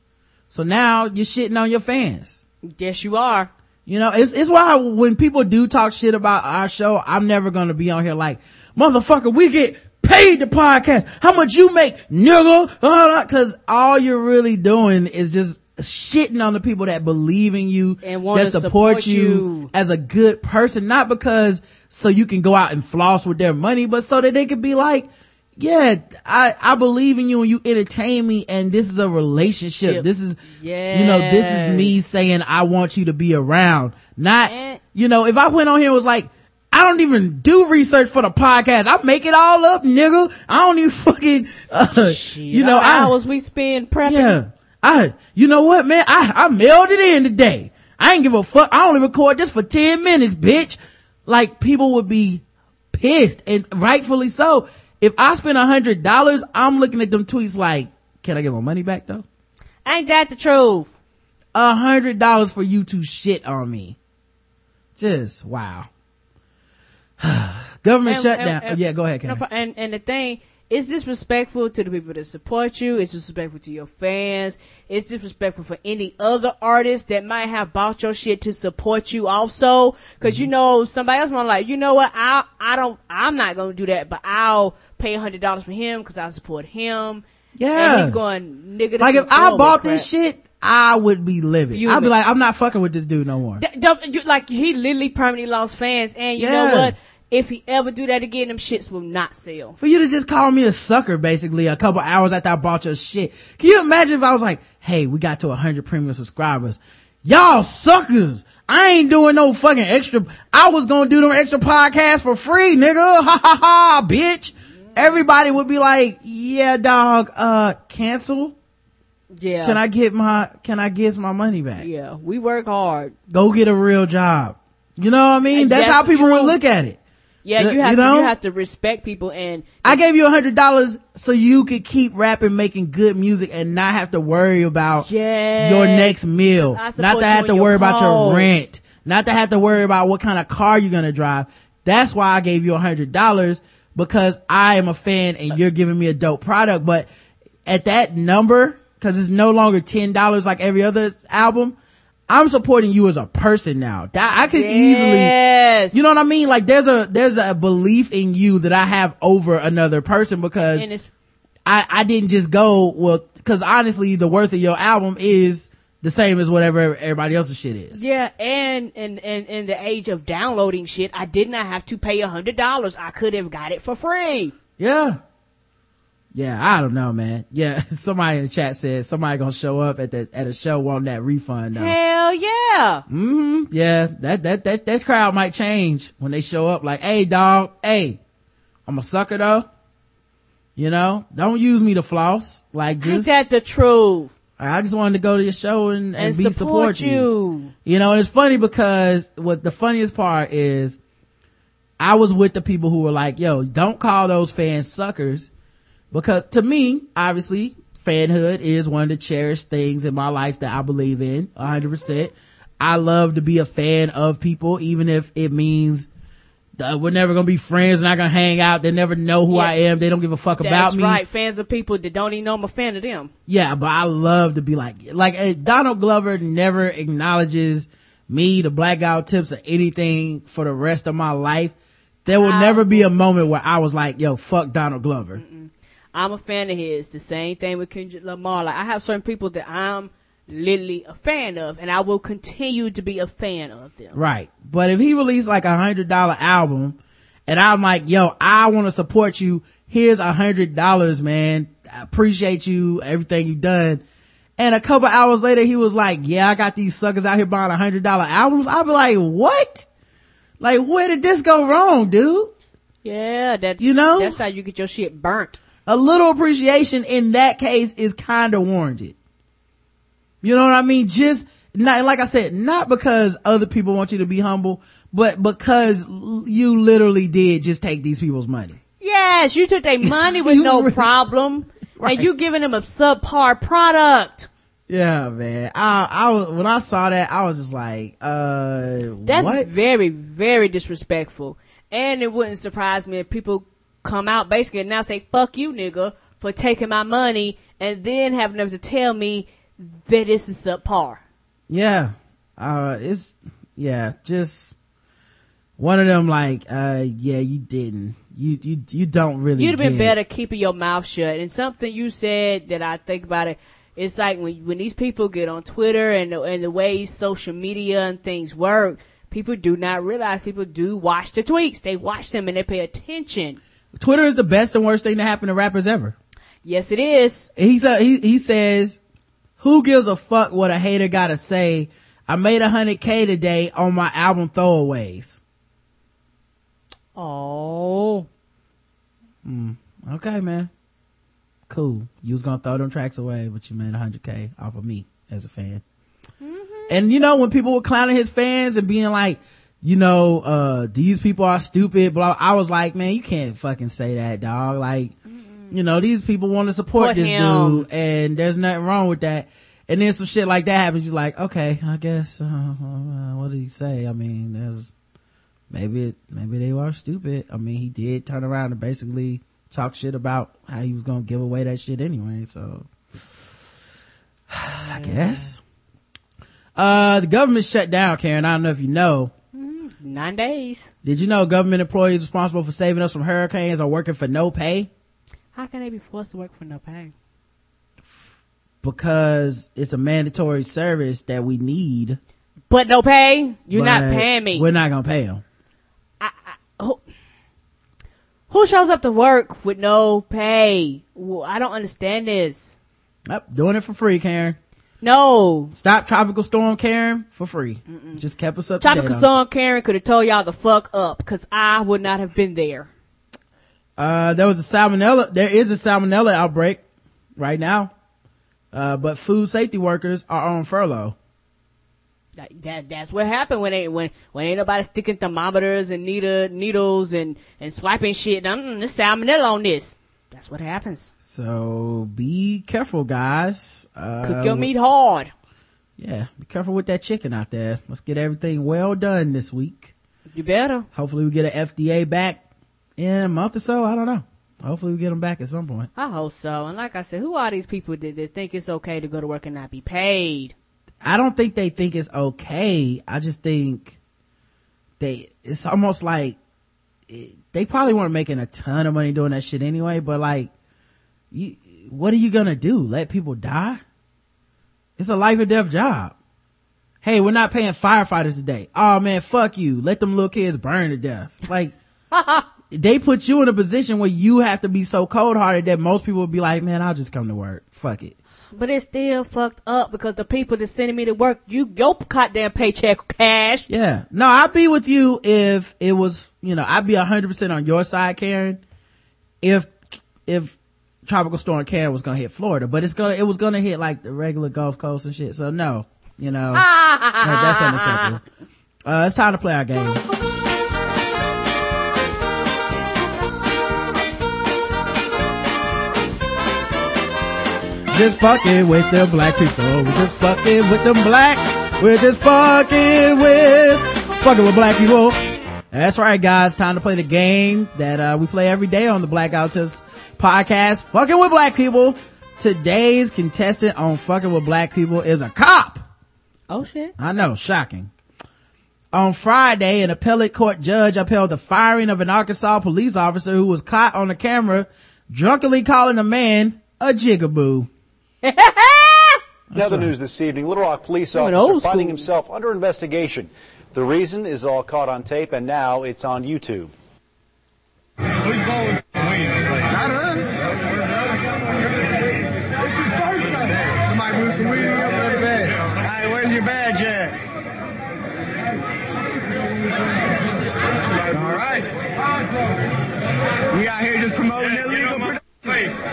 So now you're shitting on your fans. Yes, you are. You know, it's, it's why when people do talk shit about our show, I'm never gonna be on here like, motherfucker, we get paid to podcast. How much you make, nigga? Cause all you're really doing is just shitting on the people that believe in you, And that support, support you, you. as a good person, not because so you can go out and floss with their money, but so that they can be like, yeah, I, I believe in you and you entertain me and this is a relationship. Ship. This is, you know, this is me saying I want you to be around. Not, you know, if I went on here and was like, I don't even do research for the podcast. I make it all up, nigga. I don't even fucking, uh, you know, the I, hours we spend prepping. yeah. I, you know what, man? I, I mailed it in today. I ain't give a fuck. I only record this for 10 minutes, bitch. Like people would be pissed and rightfully so. If I spend a hundred dollars, I'm looking at them tweets like, can I get my money back though? Ain't that the truth? A hundred dollars for you to shit on me. Just wow. Government And- shutdown. and- and- yeah, go ahead, Karen. and and the thing it's disrespectful to the people that support you. It's disrespectful to your fans. It's disrespectful for any other artist that might have bought your shit to support you also. because Mm-hmm. you know, somebody else might like, you know what? I, I don't, I'm not going to do that, but I'll pay a hundred dollars for him because I support him. Yeah. And he's going, nigga, Like if I bought crap. this shit, I would be livid. I'd be like, I'm not fucking with this dude no more. Th- th- you- like he literally permanently lost fans, and you Yeah. know what? If he ever do that again, them shits will not sell. for you to just call me a sucker basically a couple hours after I bought your shit. Can you imagine if I was like, hey, we got to a hundred premium subscribers. Y'all suckers. I ain't doing no fucking extra. I was gonna do them extra podcasts for free, nigga. Ha ha ha, bitch. Everybody would be like, yeah, dog, uh, cancel. Yeah. Can I get my, can I get my money back? Yeah, we work hard. Go get a real job. You know what I mean? That's, that's how people would look at it. Yeah, You- have you to you have to respect people and I gave you a hundred dollars so you could keep rapping, making good music and not have to worry about Yes. your next meal. Not to have to worry about your rent. Not to have to worry about what kind of car you're gonna drive. That's why I gave you a hundred dollars because I am a fan and you're giving me a dope product. But at that number, cause it's no longer ten dollars like every other album, I'm supporting you as a person now. That I could easily yes, you know what I mean? Like there's a, there's a belief in you that I have over another person because I, I didn't just go, well, cause honestly the worth of your album is the same as whatever everybody else's shit is. yeah, and and and in the age of downloading shit, I did not have to pay a hundred dollars. I could have got it for free. Yeah. Yeah, I don't know, man. Yeah, somebody in the chat said somebody gonna show up at the, at a show wanting that refund though. Hell yeah, hmm Yeah, that, that, that, that crowd might change when they show up like, hey dog, hey, I'm a sucker though. You know, don't use me to floss. Like ain't just, that the truth? I just wanted to go to your show and, and, And, be support, support you. you. You know, and it's funny because what the funniest part is I was with the people who were like, yo, don't call those fans suckers because to me, obviously, fanhood is one of the cherished things in my life that I believe in 100%. I love to be a fan of people, even if it means we're never gonna be friends, We're not gonna hang out. They never know who Yeah. I am. They don't give a fuck about me. That's right. Fans of people that don't even know I'm a fan of them. Yeah, but I love to be like, like uh, Donald Glover never acknowledges me, the black guy tips or anything for the rest of my life. There will I- never be a moment where I was like, yo, fuck Donald Glover. I'm a fan of his. The same thing with Kendrick Lamar. Like I have certain people that I'm literally a fan of, and I will continue to be a fan of them. Right. But if he released like a hundred dollar album and I'm like, yo, I want to support you. Here's a hundred dollars, man. I appreciate you, everything you've done. And a couple hours later, he was like, yeah, I got these suckers out here buying a hundred dollar albums. I'd be like, what? Like, where did this go wrong, dude? Yeah, that You know? that's how you get your shit burnt. A little appreciation in that case is kind of warranted. You know what I mean? Just not, like I said, not because other people want you to be humble, but because you literally did just take these people's money. Yes, you took their money with no really- problem, Right. and you giving them a subpar product. Yeah, man. I, I was, when I saw that, I was just like, uh, That's what? very, very disrespectful. And it wouldn't surprise me if people come out basically and now say, fuck you, nigga, for taking my money and then having them to tell me that this is subpar. yeah. Uh, it's, yeah, just one of them like, uh, yeah, you didn't. You, you, you don't really You'd have been better keeping your mouth shut. And something you said that I think about it, it's like when when these people get on Twitter and the, and the way social media and things work, people do not realize people do watch the tweets. They watch them and they pay attention. Twitter is the best and worst thing to happen to rappers ever. Yes, it is. He's a, he, he says, who gives a fuck what a hater gotta say? I made a hundred K today on my album throwaways. Oh, hmm. Okay, man. Cool. You was gonna throw them tracks away, but you made a hundred K off of me as a fan. Mm-hmm. And you know, when people were clowning his fans and being like, you know, uh, these people are stupid, blah, I was like, man, you can't fucking say that, dog. Like, you know, these people want to support Put this him. dude and there's nothing wrong with that. And then some shit like that happens. You're like, okay, I guess, uh, uh, what did he say? I mean, there's, maybe it, maybe they were stupid. I mean, he did turn around and basically talk shit about how he was gonna give away that shit anyway. So, I guess. Uh, the government shut down, Karen. I don't know if you know. Nine days. Did you know government employees responsible for saving us from hurricanes are working for no pay? How can they be forced to work for no pay? Because it's a mandatory service that we need. But no pay? You're not paying me. We're not gonna pay them. who, who shows up to work with no pay? Well, I don't understand this. Yep, doing it for free, Karen. No. Stop tropical storm, Karen, for free. Just kept us up. to Tropical. Storm Karen could have told y'all the fuck up because I would not have been there. Uh, there was a salmonella, there is a salmonella outbreak right now. Uh, but food safety workers are on furlough. That, that that's what happened when they when when ain't nobody sticking thermometers and needle, needles and and swiping shit. Mm, there's salmonella on this. That's what happens. So be careful, guys. Uh, Cook your meat hard. Yeah, be careful with that chicken out there. Let's get everything well done this week. You better. Hopefully we get an FDA back in a month or so. I don't know. Hopefully we get them back at some point. I hope so. And like I said, who are these people that, that think it's okay to go to work and not be paid? I don't think they think it's okay. I just think they, it's almost like it, they probably weren't making a ton of money doing that shit anyway, but like, you, what are you gonna do? Let people die? It's a life or death job. Hey, we're not paying firefighters today. Oh man, fuck you. Let them little kids burn to death. Like, they put you in a position where you have to be so cold hearted that most people would be like, man, I'll just come to work. Fuck it. But it's still fucked up because the people that sending me to work, you your goddamn paycheck cashed. Yeah. No, I'd be with you if it was, you know, I'd be hundred percent on your side, Karen. If, if tropical storm Karen was gonna hit Florida, but it's gonna, it was gonna hit like the regular Gulf Coast and shit. So no, you know, that- that's unacceptable. Uh, it's time to play our game. Just fucking with the black people. We're just fucking with the blacks. We're just fucking with, fucking with black people. That's right, guys. Time to play the game that uh, we play every day on the Black Outers podcast. Fucking with black people. Today's contestant on fucking with black people is a cop. Oh shit. I know, shocking. On Friday, an appellate court judge upheld the firing of an Arkansas police officer who was caught on the camera drunkenly calling a man a jigaboo. Another news this evening, Little Rock police Going officer old finding school. himself under investigation. The reason is all caught on tape and now it's on YouTube. Somebody move some weed up in the bag. Hey, where's your badge at? All right. We out here just promoting illegal production.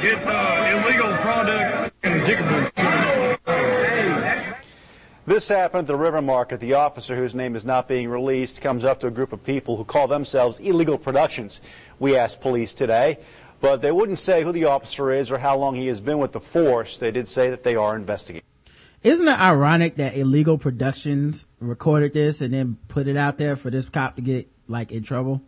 Get uh, illegal product and jigaboo. This happened at the River Market. The officer, whose name is not being released, comes up to a group of people who call themselves illegal productions. We asked police today, but they wouldn't say who the officer is or how long he has been with the force. They did say that they are investigating. Isn't it ironic that illegal productions recorded this and then put it out there for this cop to get like in trouble?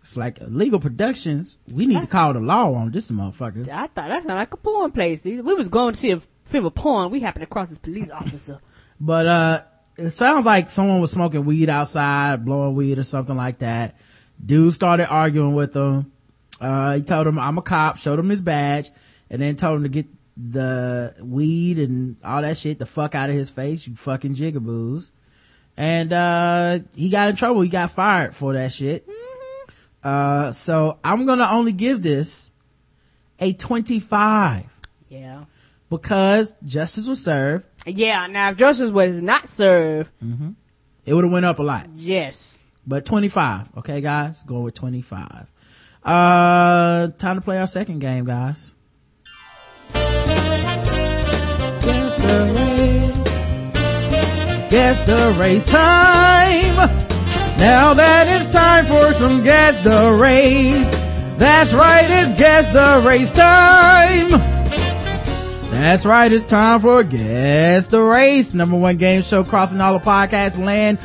It's like illegal productions. We need to call the law on this motherfucker. I thought that sounded like a porn place. dude. We was going to see a film of porn. We happened across this police officer. But, uh, it sounds like someone was smoking weed outside, blowing weed or something like that. Dude started arguing with him. Uh, he told him, I'm a cop, showed him his badge, and then told him to get the weed and all that shit the fuck out of his face, you fucking jigaboos. And, uh, he got in trouble. He got fired for that shit. Uh, so I'm gonna only give this a 25 Yeah. because justice was served. Yeah, now if justice was not served, It would have went up a lot. yes. but 25 okay guys going with 25 uh time to play our second game guys guess the race guess the race time now that it's time for some guess the race that's right it's guess the race time that's right, it's time for Guess the Race, number one game show crossing all the podcast land.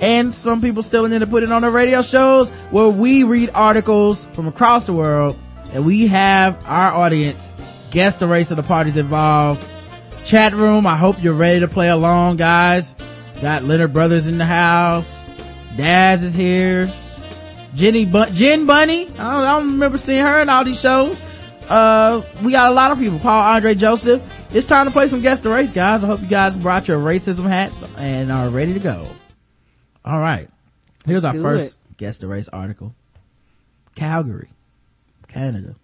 And some people still in to put it on the radio shows where we read articles from across the world and we have our audience guess the race of the parties involved. Chat room, I hope you're ready to play along, guys. Got Leonard Brothers in the house. Daz is here. Jenny Bun- Jen Bunny. I don't, I don't remember seeing her in all these shows. Uh, we got a lot of people. Paul Andre Joseph. It's time to play some Guess the Race, guys. I hope you guys brought your racism hats and are ready to go. All right. Here's our do first Guess the Race article. Calgary, Canada.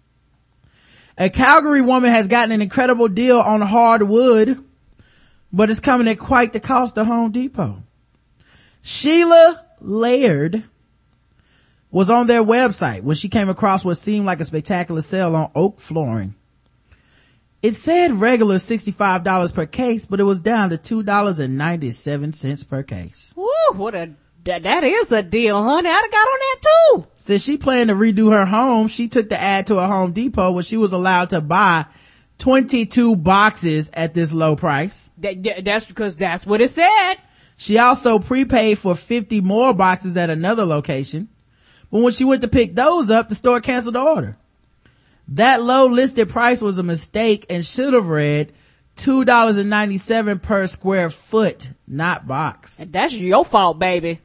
A Calgary woman has gotten an incredible deal on hardwood, but it's coming at quite the cost of Home Depot. Sheila Laird was on their website when she came across what seemed like a spectacular sale on oak flooring. It said regular $65 per case, but it was down to $2.97 per case. Woo, what a, that, that is a deal, honey. I'd have got on that too. Since she planned to redo her home, she took the ad to a Home Depot where she was allowed to buy 22 boxes at this low price. That, that- that's because that's what it said. She also prepaid for 50 more boxes at another location. But when she went to pick those up, the store canceled the order. That low listed price was a mistake and should have read $2.97 per square foot, not box. That's your fault, baby.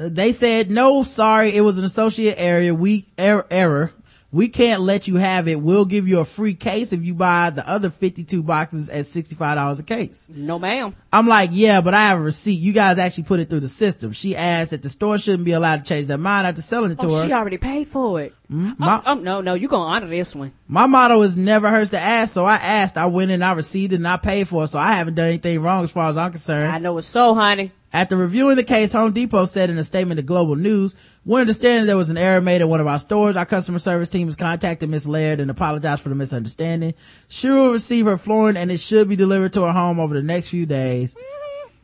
They said, no, sorry, it was an associate area, we, er, error. We can't let you have it. We'll give you a free case if you buy the other 52 boxes at $65 a case. No, ma'am. I'm like, yeah, but I have a receipt. You guys actually put it through the system. She asked that the store shouldn't be allowed to change their mind after selling it oh, to Oh, her. she already paid for it. Mm-hmm. Oh, My- oh, oh, no, no, you gonna honor this one. My motto is never hurts to ask, so I asked, I went in, I received it, and I paid for it, so I haven't done anything wrong as far as I'm concerned. I know it's so, honey. After reviewing the case, Home Depot said in a statement to Global News, we understand there was an error made at one of our stores. Our customer service team has contacted Miss Laird and apologized for the misunderstanding. She will receive her flooring and it should be delivered to her home over the next few days.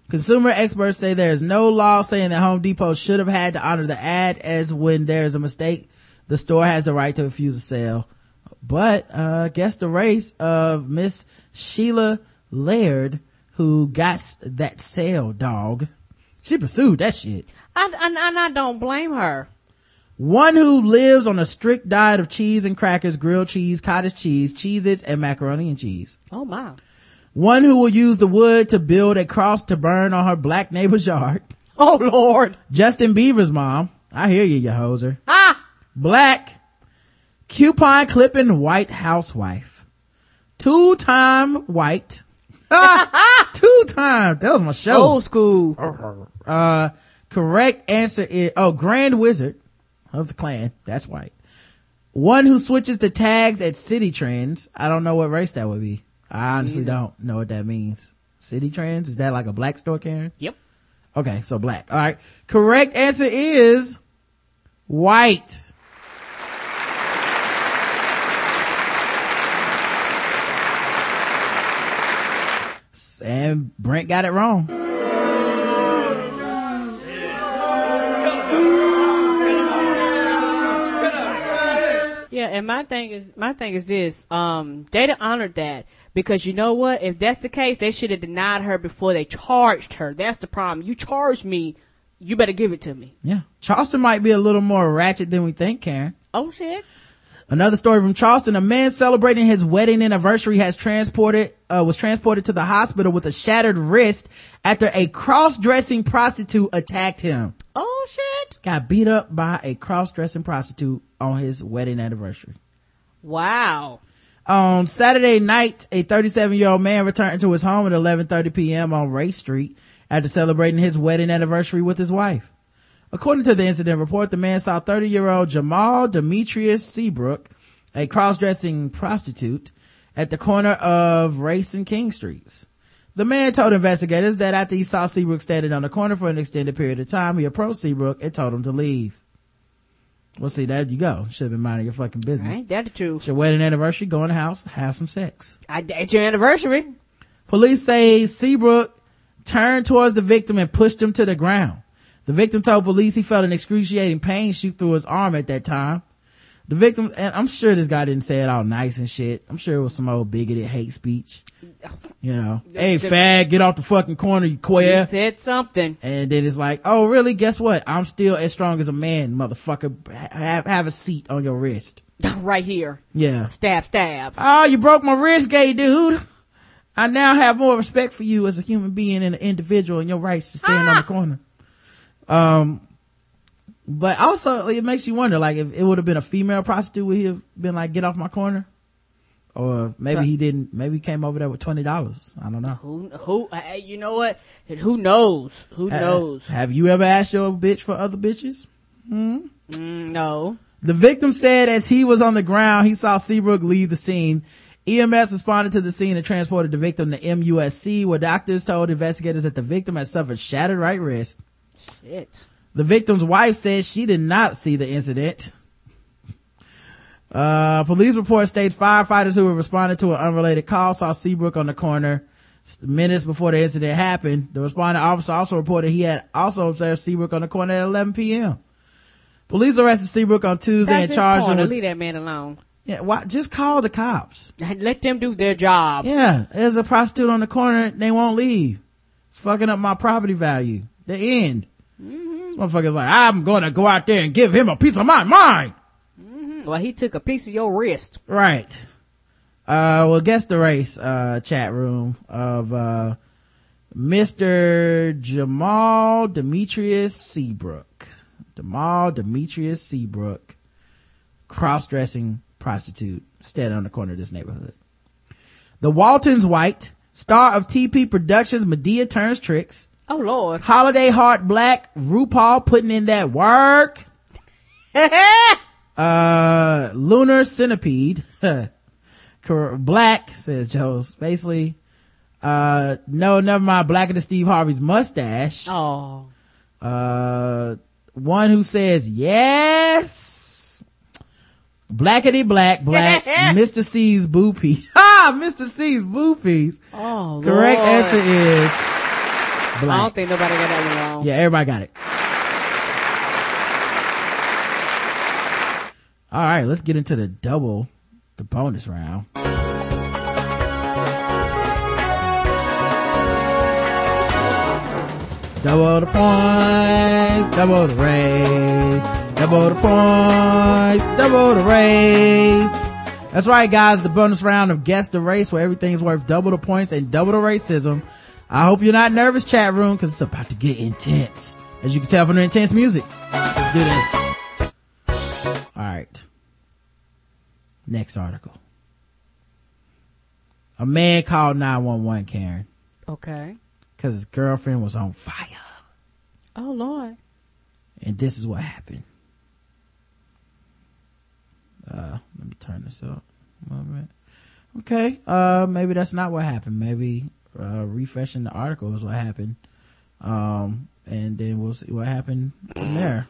Consumer experts say there is no law saying that Home Depot should have had to honor the ad as when there is a mistake, the store has the right to refuse a sale. But, uh, guess the race of Miss Sheila Laird, who got that sale dog. She pursued that shit. I, I, and I don't blame her. One who lives on a strict diet of cheese and crackers, grilled cheese, cottage cheese, Cheez-Its, and macaroni and cheese. Oh my. One who will use the wood to build a cross to burn on her black neighbor's yard. Oh Lord. Justin Bieber's mom. I hear you, you hoser. Ah. Black. Coupon clipping white housewife. Two time white. Two time. That was my show. Old school. Uh, correct answer is, oh, Grand Wizard of the Klan. That's white. One who switches the tags at Citi Trends. I don't know what race that would be. I honestly don't know what that means. Citi Trends? Is that like a black store, Karen? Yep. Okay, so black. All right. Correct answer is white. And Brent got it wrong. Yeah, and my thing is my thing is this. Um, they'd have honored that because you know what? If that's the case, they should have denied her before they charged her. That's the problem. You charged me, you better give it to me. Yeah. Charleston might be a little more ratchet than we think, Karen. Oh shit. Another story from Charleston. A man celebrating his wedding anniversary has transported, uh, was transported to the hospital with a shattered wrist after a cross-dressing prostitute attacked him. Oh shit. Got beat up by a cross-dressing prostitute on his wedding anniversary. Wow. On Saturday night, a 37 year old man returned to his home at 11:30 p.m. on Ray Street after celebrating his wedding anniversary with his wife. According to the incident report, the man saw 30 year old Jamal Demetrius Seabrook, a cross-dressing prostitute, at the corner of Race and King Streets. The man told investigators that after he saw Seabrook standing on the corner for an extended period of time, he approached Seabrook and told him to leave. Well, see, there you go. Should have been minding your fucking business. Ain't that the truth? It's your wedding anniversary. Go in the house, have some sex. I, it's your anniversary. Police say Seabrook turned towards the victim and pushed him to the ground. The victim told police he felt an excruciating pain shoot through his arm at that time. The victim, and I'm sure this guy didn't say it all nice and shit. I'm sure it was some old bigoted hate speech. You know, hey fag, get off the fucking corner, you He queer. said something. And then it's like, oh really? Guess what? I'm still as strong as a man, motherfucker. Have, have a seat on your wrist. right here. Yeah. Stab, stab. Oh, you broke my wrist, gay dude. I now have more respect for you as a human being and an individual and your rights to stand on ah! the corner. Um, but also it makes you wonder, like, if it would have been a female prostitute, would he have been like, get off my corner? Or maybe he didn't, maybe he came over there with $20. I don't know. Who, who, hey, you know what? Who knows? Who Ha- knows? Have you ever asked your bitch for other bitches? Mm, no. The victim said as he was on the ground, he saw Seabrook leave the scene. EMS responded to the scene and transported the victim to MUSC, where doctors told investigators that the victim had suffered shattered right wrist. Shit. The victim's wife says she did not see the incident. Uh, police report states firefighters who were responding to an unrelated call saw Seabrook on the corner minutes before the incident happened. The responding officer also reported he had also observed Seabrook on the corner at 11 p.m. Police arrested Seabrook on Tuesday That's and charged him with Leave that man alone. yeah, why, just call the cops. Let them do their job. Yeah, there's a prostitute on the corner. They won't leave. It's fucking up my property value. The end. This motherfucker's like, I'm gonna go out there and give him a piece of my mind. Well, he took a piece of your wrist. Right. Uh, well, guess the race, uh, chat room of, uh, Mr. Jamal Demetrius Seabrook. Jamal Demetrius Seabrook. Cross-dressing prostitute standing on the corner of this neighborhood. The Waltons White, star of TP Productions Medea Turns Tricks. Oh Lord. Holiday Heart Black, RuPaul putting in that work. uh, Lunar Centipede, Black, says Joe's, basically. Uh, no, never mind, Blacker than Steve Harvey's mustache. Oh. Uh, one who says yes. Blackety black, black, Mr. C's boopy. Ha! Mr. C's boopies. Oh. Correct Lord. answer is I don't think nobody got that one wrong. Yeah, everybody got it. All right, let's get into the double the bonus round. Double the points, double the rates, double the points, double the rates. That's right, guys. The bonus round of Guess the Race where everything is worth double the points and double the racism. I hope you're not nervous, chat room, because it's about to get intense. As you can tell from the intense music. Let's do this. All right. Next article. A man called 911, Karen, Okay. because his girlfriend was on fire. Oh Lord. And this is what happened. Uh, let me turn this up. a moment. Okay. Uh, maybe that's not what happened. Maybe, uh, refreshing the article is what happened. Um, and then we'll see what happened from there.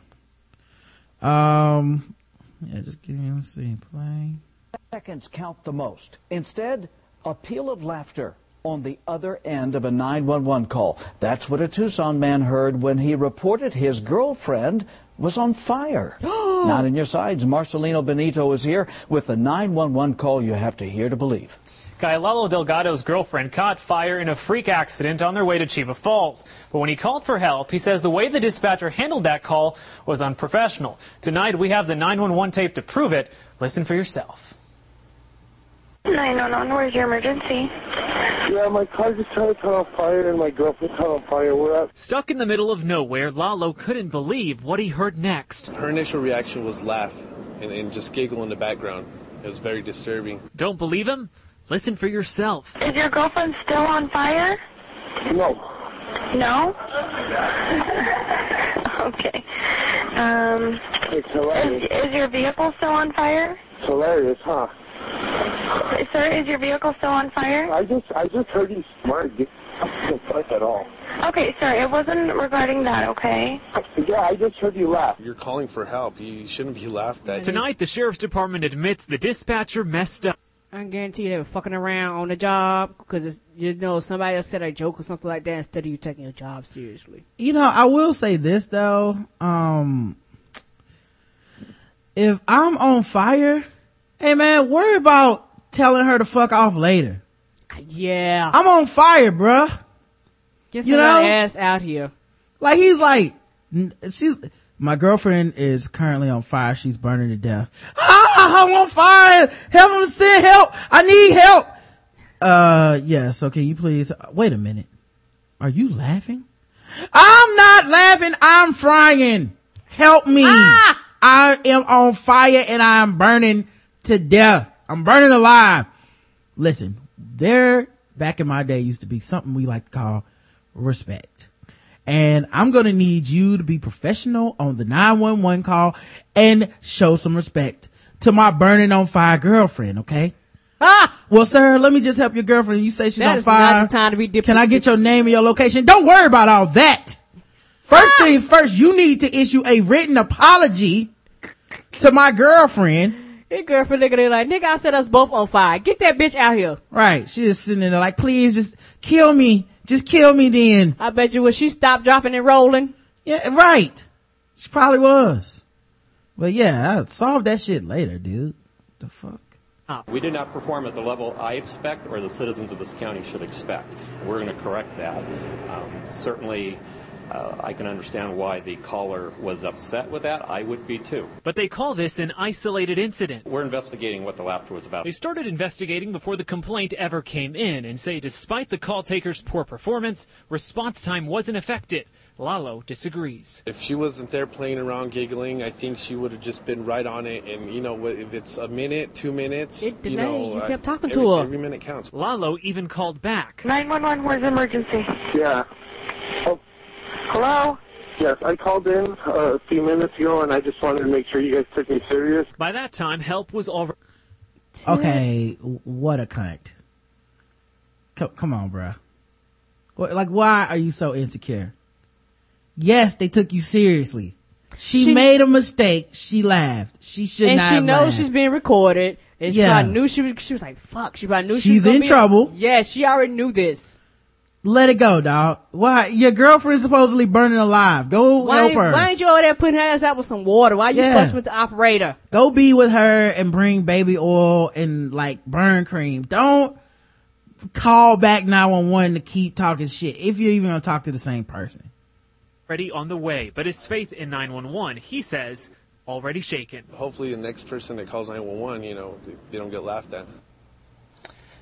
Um, yeah, just give me, let's see, play. seconds count the most. Instead, a peal of laughter on the other end of a 911 call. That's what a Tucson man heard when he reported his girlfriend was on fire. Not in your sides. Marcelino Benito is here with the 911 call you have to hear to believe. Guy Lalo Delgado's girlfriend caught fire in a freak accident on their way to Chiva Falls. But when he called for help, he says the way the dispatcher handled that call was unprofessional. Tonight, we have the 911 tape to prove it. Listen for yourself. 911, where's your emergency? Yeah, my car just trying to caught on fire and my girlfriend caught on fire. We're at Stuck in the middle of nowhere, Lalo couldn't believe what he heard next. Her initial reaction was laugh and, and just giggle in the background. It was very disturbing. Don't believe him? Listen for yourself. Is your girlfriend still on fire? no. No? okay. Um, It's hilarious. is, is your vehicle still on fire? It's hilarious, huh? Sir, is your vehicle still on fire? I just I just heard you smart. Get not fuck at all. Okay, sir, it wasn't regarding that, okay? Yeah, I just heard you laugh. You're calling for help. You shouldn't be laughed at. Tonight, the sheriff's department admits the dispatcher messed up. I guarantee you they were fucking around on the job because you know somebody else said a joke or something like that instead of you taking your job seriously. You know, I will say this though. Um, if I'm on fire, hey man, worry about telling her to fuck off later. Yeah, I'm on fire, bruh. get you know? ass out here. Like he's like, she's, my girlfriend is currently on fire. She's burning to death. Ah, I'm on fire. Help him send help. I need help. Uh, yeah. So can you please, wait a minute. Are you laughing? I'm not laughing. I'm frying. Help me. I am on fire and I'm burning to death. I'm burning alive. Listen, there back in my day used to be something we like to call respect. And I'm gonna need you to be professional on the 911 call and show some respect to my burning on fire girlfriend, okay? Ah! Well, sir, let me just help your girlfriend. You say she's That on is fire. not the time to be dip- Can I get your name and your location? Don't worry about all that. First things first, you need to issue a written apology to my girlfriend. His girlfriend nigga, they like, nigga, I set us both on fire. Get that bitch out here. Right. She is sitting there like, please just kill me. Just kill me then. I bet you when she stopped dropping and rolling. Yeah, right. She probably was. But yeah, I'll solve that shit later, dude. The fuck? We did not perform at the level I expect or the citizens of this county should expect. We're going to correct that. Um, certainly, uh, I can understand why the caller was upset with that. I would be too. But they call this an isolated incident. We're investigating what the laughter was about. They started investigating before the complaint ever came in and say despite the call taker's poor performance, response time wasn't affected. Lalo disagrees. If she wasn't there playing around, giggling, I think she would have just been right on it. And you know, if it's a minute, two minutes, It you delayed. know, You uh, kept talking every, to her. Every minute counts. Lalo even called back. 911, where's emergency? Yeah. Oh, Hello? yes, I called in uh, a few minutes ago and I just wanted to make sure you guys took me serious. By that time, help was already. Okay, what a cunt. Come, come on, bruh. What, like, why are you so insecure? Yes, they took you seriously. She, She- made a mistake. She laughed. She should and not she have knows laughed. she's being recorded. And she Yeah. probably knew she was, she was like, fuck. She probably knew she She's was gonna in be- trouble. Yeah, she already knew this. Let it go, dog. Why? Your girlfriend's supposedly burning alive. Go Why, help ain't- her. why ain't you over there putting her ass out with some water? Why you Yeah. fussing with the operator? Go be with her and bring baby oil and like burn cream. Don't call back 911 to keep talking shit if you're even gonna talk to the same person. Already on the way, but his faith in 911, he says, already shaken. Hopefully, the next person that calls 911, you know, they, they don't get laughed at.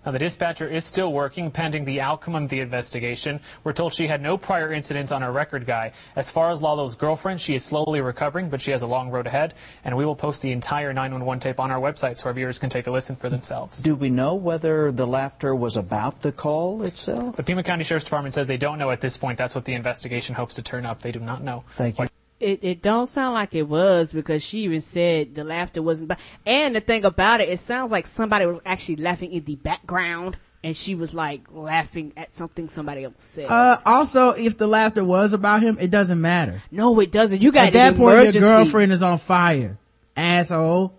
Now, the dispatcher is still working pending the outcome of the investigation. We're told she had no prior incidents on her record guy. As far as Lalo's girlfriend, she is slowly recovering, but she has a long road ahead. And we will post the entire 911 tape on our website so our viewers can take a listen for themselves. Do we know whether the laughter was about the call itself? The Pima County Sheriff's Department says they don't know at this point. That's what the investigation hopes to turn up. They do not know. Thank you. It it don't sound like it was because she even said the laughter wasn't. Ba- and the thing about it, it sounds like somebody was actually laughing in the background, and she was like laughing at something somebody else said. Uh, also, if the laughter was about him, it doesn't matter. no, it doesn't. You got At that point, emergency. your girlfriend is on fire. Asshole.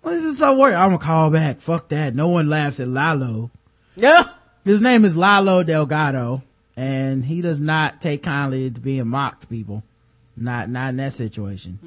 What is this so worried? I'm gonna call back. Fuck that. No one laughs at Lalo. Yeah. His name is Lalo Delgado, and he does not take kindly to being mocked, people. Not, not in that situation.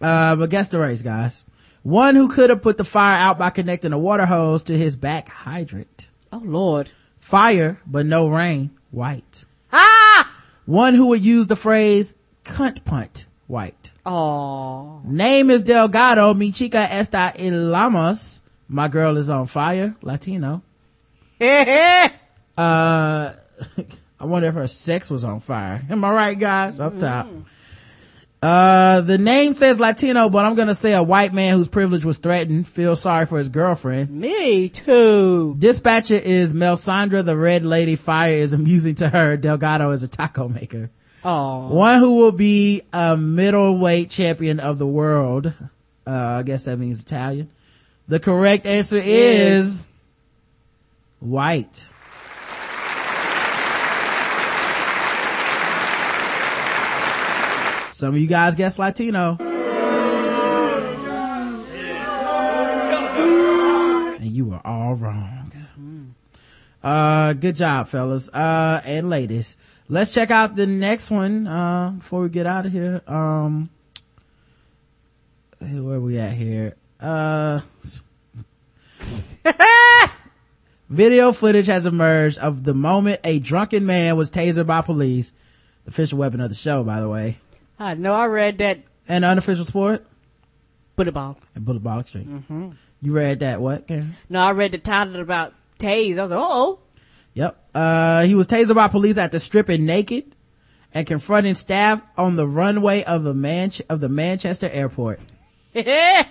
Uh, but guess the race, guys. One who could have put the fire out by connecting a water hose to his back hydrant. Oh Lord. Fire, but no rain. White. Ah. One who would use the phrase cunt punt. White. Oh. Name is Delgado. Mi chica esta en llamas. My girl is on fire. Latino. Uh, I wonder if her sex was on fire. Am I right, guys? Up top. Uh, the name says Latino, but I'm gonna say a white man whose privilege was threatened. Feel sorry for his girlfriend. Me too. Dispatcher is Melisandre, the red lady. Fire is amusing to her. Delgado is a taco maker. Oh. One who will be a middleweight champion of the world. Uh, I guess that means Italian. The correct answer is white. Some of you guys guessed Latino. And you were all wrong. Uh, good job, fellas. Uh, and ladies. Let's check out the next one, uh, before we get out of here. Um, where are we at here? Uh, video footage has emerged of the moment a drunken man was tasered by police. The official weapon of the show, by the way. I know. I read that. And unofficial sport? Bullet ball. And bullet ball extreme. Mm-hmm. You read that what, Karen? No, I read the title about Taze. I was like, oh. Yep. Uh, he was tasered by police after stripping naked and confronting staff on the runway of the Man- of the Manchester airport.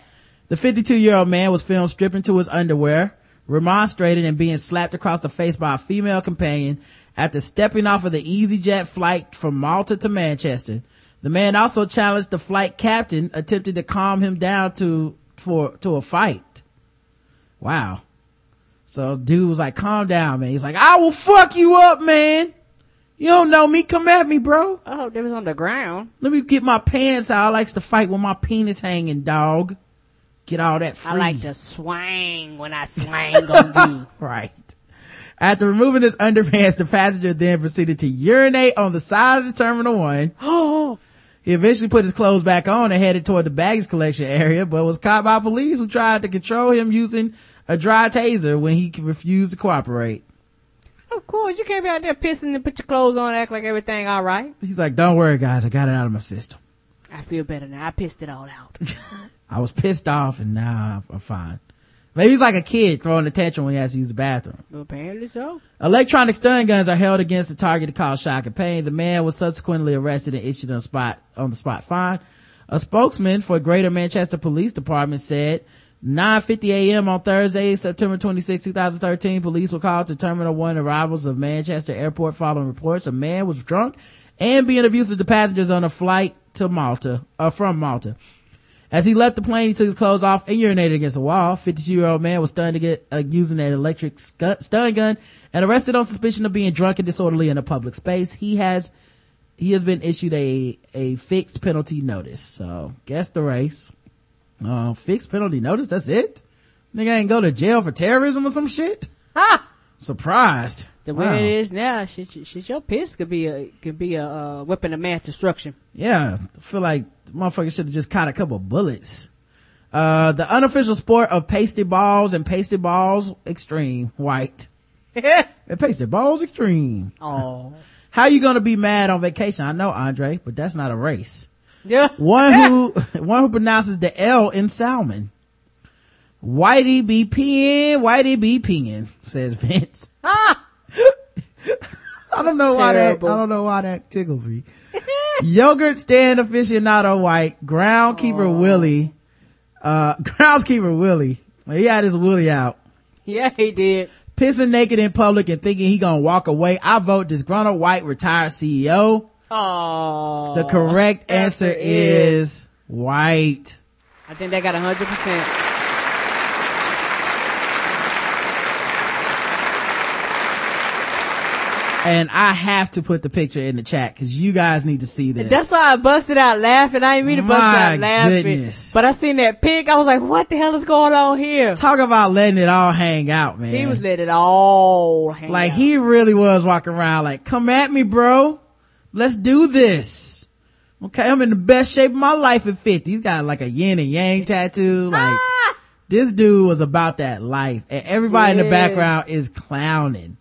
The 52 year old man was filmed stripping to his underwear, remonstrating and being slapped across the face by a female companion after stepping off of the EasyJet flight from Malta to Manchester. The man also challenged the flight captain, attempting to calm him down to, for, to a fight. Wow. So dude was like, calm down, man. He's like, I will fuck you up, man. You don't know me. Come at me, bro. Oh, they was on the ground. Let me get my pants out. I likes to fight with my penis hanging, dog. Get all that free. I like to swing when I swing on you. Right. After removing his underpants, the passenger then proceeded to urinate on the side of the Terminal 1. He eventually put his clothes back on and headed toward the baggage collection area, but was caught by police who tried to control him using a dry taser when he refused to cooperate. Of course, you can't be out there pissing and put your clothes on, and act like everything all right. He's like, don't worry guys, I got it out of my system. I feel better now. I pissed it all out. I was pissed off and now I'm fine. Maybe he's like a kid throwing a tantrum when he has to use the bathroom. Apparently so. Electronic stun guns are held against the target to cause shock and pain. The man was subsequently arrested and issued on spot on the spot fine. A spokesman for Greater Manchester Police Department said 9:50 a.m. on Thursday, September 26, 2013, police were called to Terminal 1 arrivals of Manchester Airport following reports a man was drunk and being abusive to passengers on a flight to Malta, uh, from Malta. As he left the plane, he took his clothes off and urinated against a wall. 52 year old man was stunned to get, uh, using an electric scu- stun gun and arrested on suspicion of being drunk and disorderly in a public space. He has, he has been issued a, a fixed penalty notice. So guess the race. Uh, fixed penalty notice. That's it. Nigga ain't go to jail for terrorism or some shit. Ha! Surprised. The way Wow. it is now, shit, shit, your piss could be a could be a uh, weapon of mass destruction. Yeah, I feel like the motherfucker should have just caught a couple bullets. Uh, the unofficial sport of pasty balls and pasty balls extreme white. And pasty balls extreme. Oh, How you gonna be mad on vacation? I know, Andre, but that's not a race. yeah. One who, one who pronounces the L in salmon. Whitey be peeing, Whitey be peeing, says Vince. Ah! I don't know why that, I don't know why that tickles me. Yogurt stand aficionado white, groundkeeper Willie, uh, groundskeeper Willie. He had his Willie out. Yeah, he did. Pissing naked in public and thinking he gonna walk away. I vote disgruntled white retired CEO. Oh, The correct answer is white. I think they got a hundred percent. And I have to put the picture in the chat because you guys need to see this. That's why I busted out laughing. I didn't mean to bust My out laughing, goodness. but I seen that pic. I was like, "What the hell is going on here?" Talk about letting it all hang out, man. He was letting it all hang like out. he really was walking around like, come at me, bro. Let's do this. Okay, I'm in the best shape of my life at 50. He's got like a yin and yang tattoo. Ah! Like, this dude was about that life. And everybody in the background is clowning.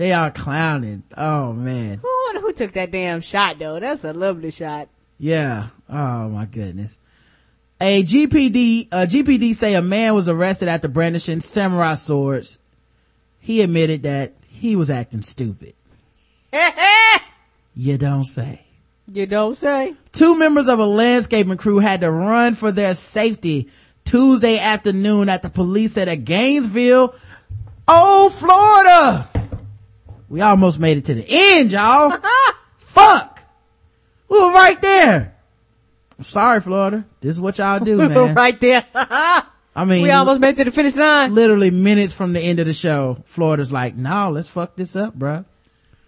They are clowning. Oh man. I wonder who took that damn shot though. That's a lovely shot. Yeah. Oh my goodness. A GPD, a GPD say a man was arrested after brandishing samurai swords. He admitted that he was acting stupid. You don't say. you don't say. Two members of a landscaping crew had to run for their safety Tuesday afternoon after police said at Gainesville, oh, Florida. We almost made it to the end, y'all. Fuck. We were right there. I'm sorry, Florida. This is what y'all do, man. right there. I mean, we almost made it to the finish line. literally minutes from the end of the show, Florida's like, no, let's fuck this up, bruh.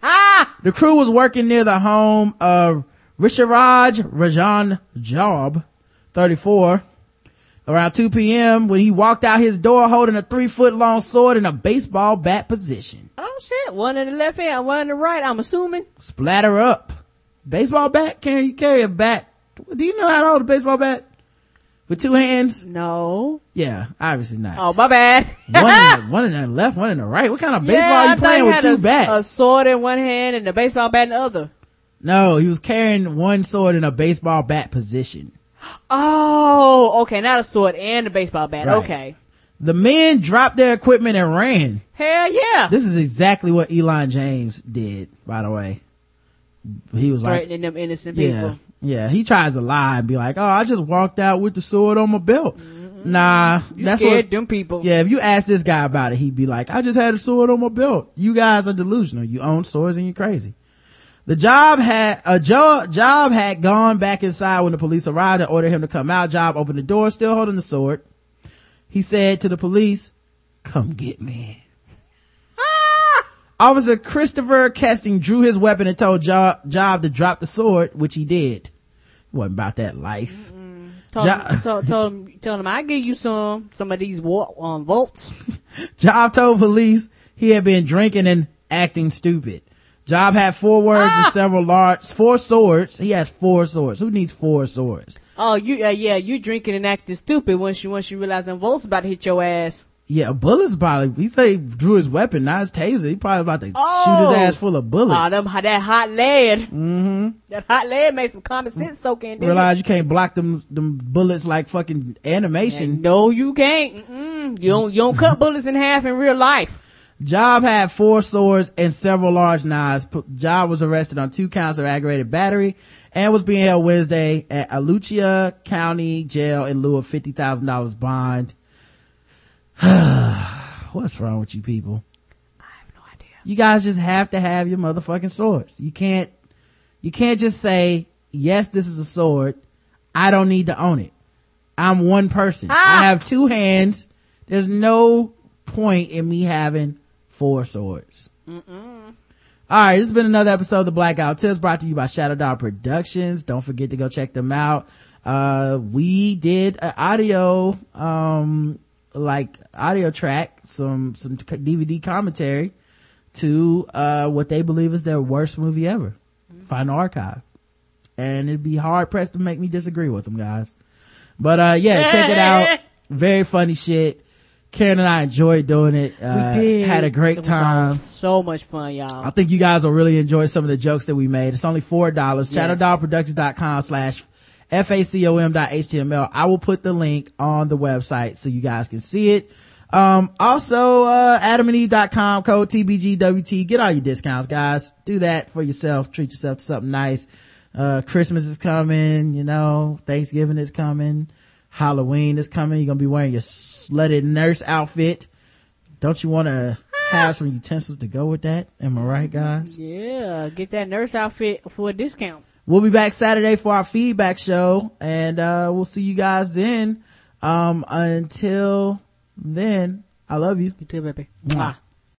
Ah! The crew was working near the home of Risharaj Rajan Job, 34, around 2 p.m. when he walked out his door holding a three foot long sword in a baseball bat position. Shit! One in the left hand, one in the right. I'm assuming. Splatter up. Baseball bat? Can you carry a bat? Do you know how to hold a baseball bat? With two hands? No. Yeah, obviously not. Oh my bad. one, in the, one in the left, one in the right. What kind of baseball yeah, are you playing with two a, bats? A sword in one hand and a baseball bat in the other. No, he was carrying one sword in a baseball bat position. Oh, okay, not a sword and a baseball bat. Right. Okay. The men dropped their equipment and ran. Hell yeah. This is exactly what Elon James did, by the way. He was like, Threatening them innocent yeah, people. yeah, he tries to lie and be like, oh, I just walked out with the sword on my belt. Mm-hmm. Nah, You that's scared what, them people. yeah, if you ask this guy about it, he'd be like, I just had a sword on my belt. You guys are delusional. You own swords and you're crazy. The job had, a jo- job had gone back inside when the police arrived and ordered him to come out. Job opened the door, still holding the sword. He said to the police, come get me. Officer Christopher Kesting drew his weapon and told Job, Job to drop the sword, which he did. wasn't about that life. Told, Jo- him, told, told him, told him, I give you some, some of these wa- um, volts. Job told police he had been drinking and acting stupid. Job had four words and several large, four swords. He has four swords. Who needs four swords? Oh, you, uh, yeah, you drinking and acting stupid once you, once you realize them volts about to hit your ass. Yeah, bullets probably, he say he drew his weapon, not his taser. He probably about to shoot Oh. his ass full of bullets. Oh, them, that hot lead. Mm-hmm. That hot lead made some common sense soak in, Realize you can't block them, them bullets like fucking animation. it? No, you can't. Mm-mm. You don't, you don't cut bullets in half in real life. Job had four swords and several large knives. Job was arrested on two counts of aggravated battery and was being held Wednesday at Alachua County Jail in lieu of $50,000 bond. What's wrong with you people? I have no idea. You guys just have to have your motherfucking swords. You can't, you can't just say, yes, this is a sword. I don't need to own it. I'm one person. Ah! I have two hands. There's no point in me having four swords. All right, this has been another episode of the Black Guy Who Tips brought to you by Shadow Dog Productions. Don't forget to go check them out. Uh, we did an audio, um, like audio track, some, some DVD commentary to, uh, what they believe is their worst movie ever. Final Archive. And it'd be hard pressed to make me disagree with them guys. But, uh, yeah, check it out. Very funny shit. Karen and I enjoyed doing it. Uh, we did. Had a great time. So much fun, y'all. I think you guys will really enjoy some of the jokes that we made. It's only four dollars. Yes. ShadowDogProductions.com slash FACOM.html. I will put the link on the website so you guys can see it. Um, also, uh, adamandeve.com code TBGWT. Get all your discounts, guys. Do that for yourself. Treat yourself to something nice. Uh, Christmas is coming, you know, Thanksgiving is coming. Halloween is coming. You're going to be wearing your slutted nurse outfit. Don't you want to have some utensils to go with that? Am I right, guys? Yeah, get that nurse outfit for a discount. We'll be back Saturday for our feedback show and, uh, we'll see you guys then. Um, until then, I love you. You too, baby. Mwah.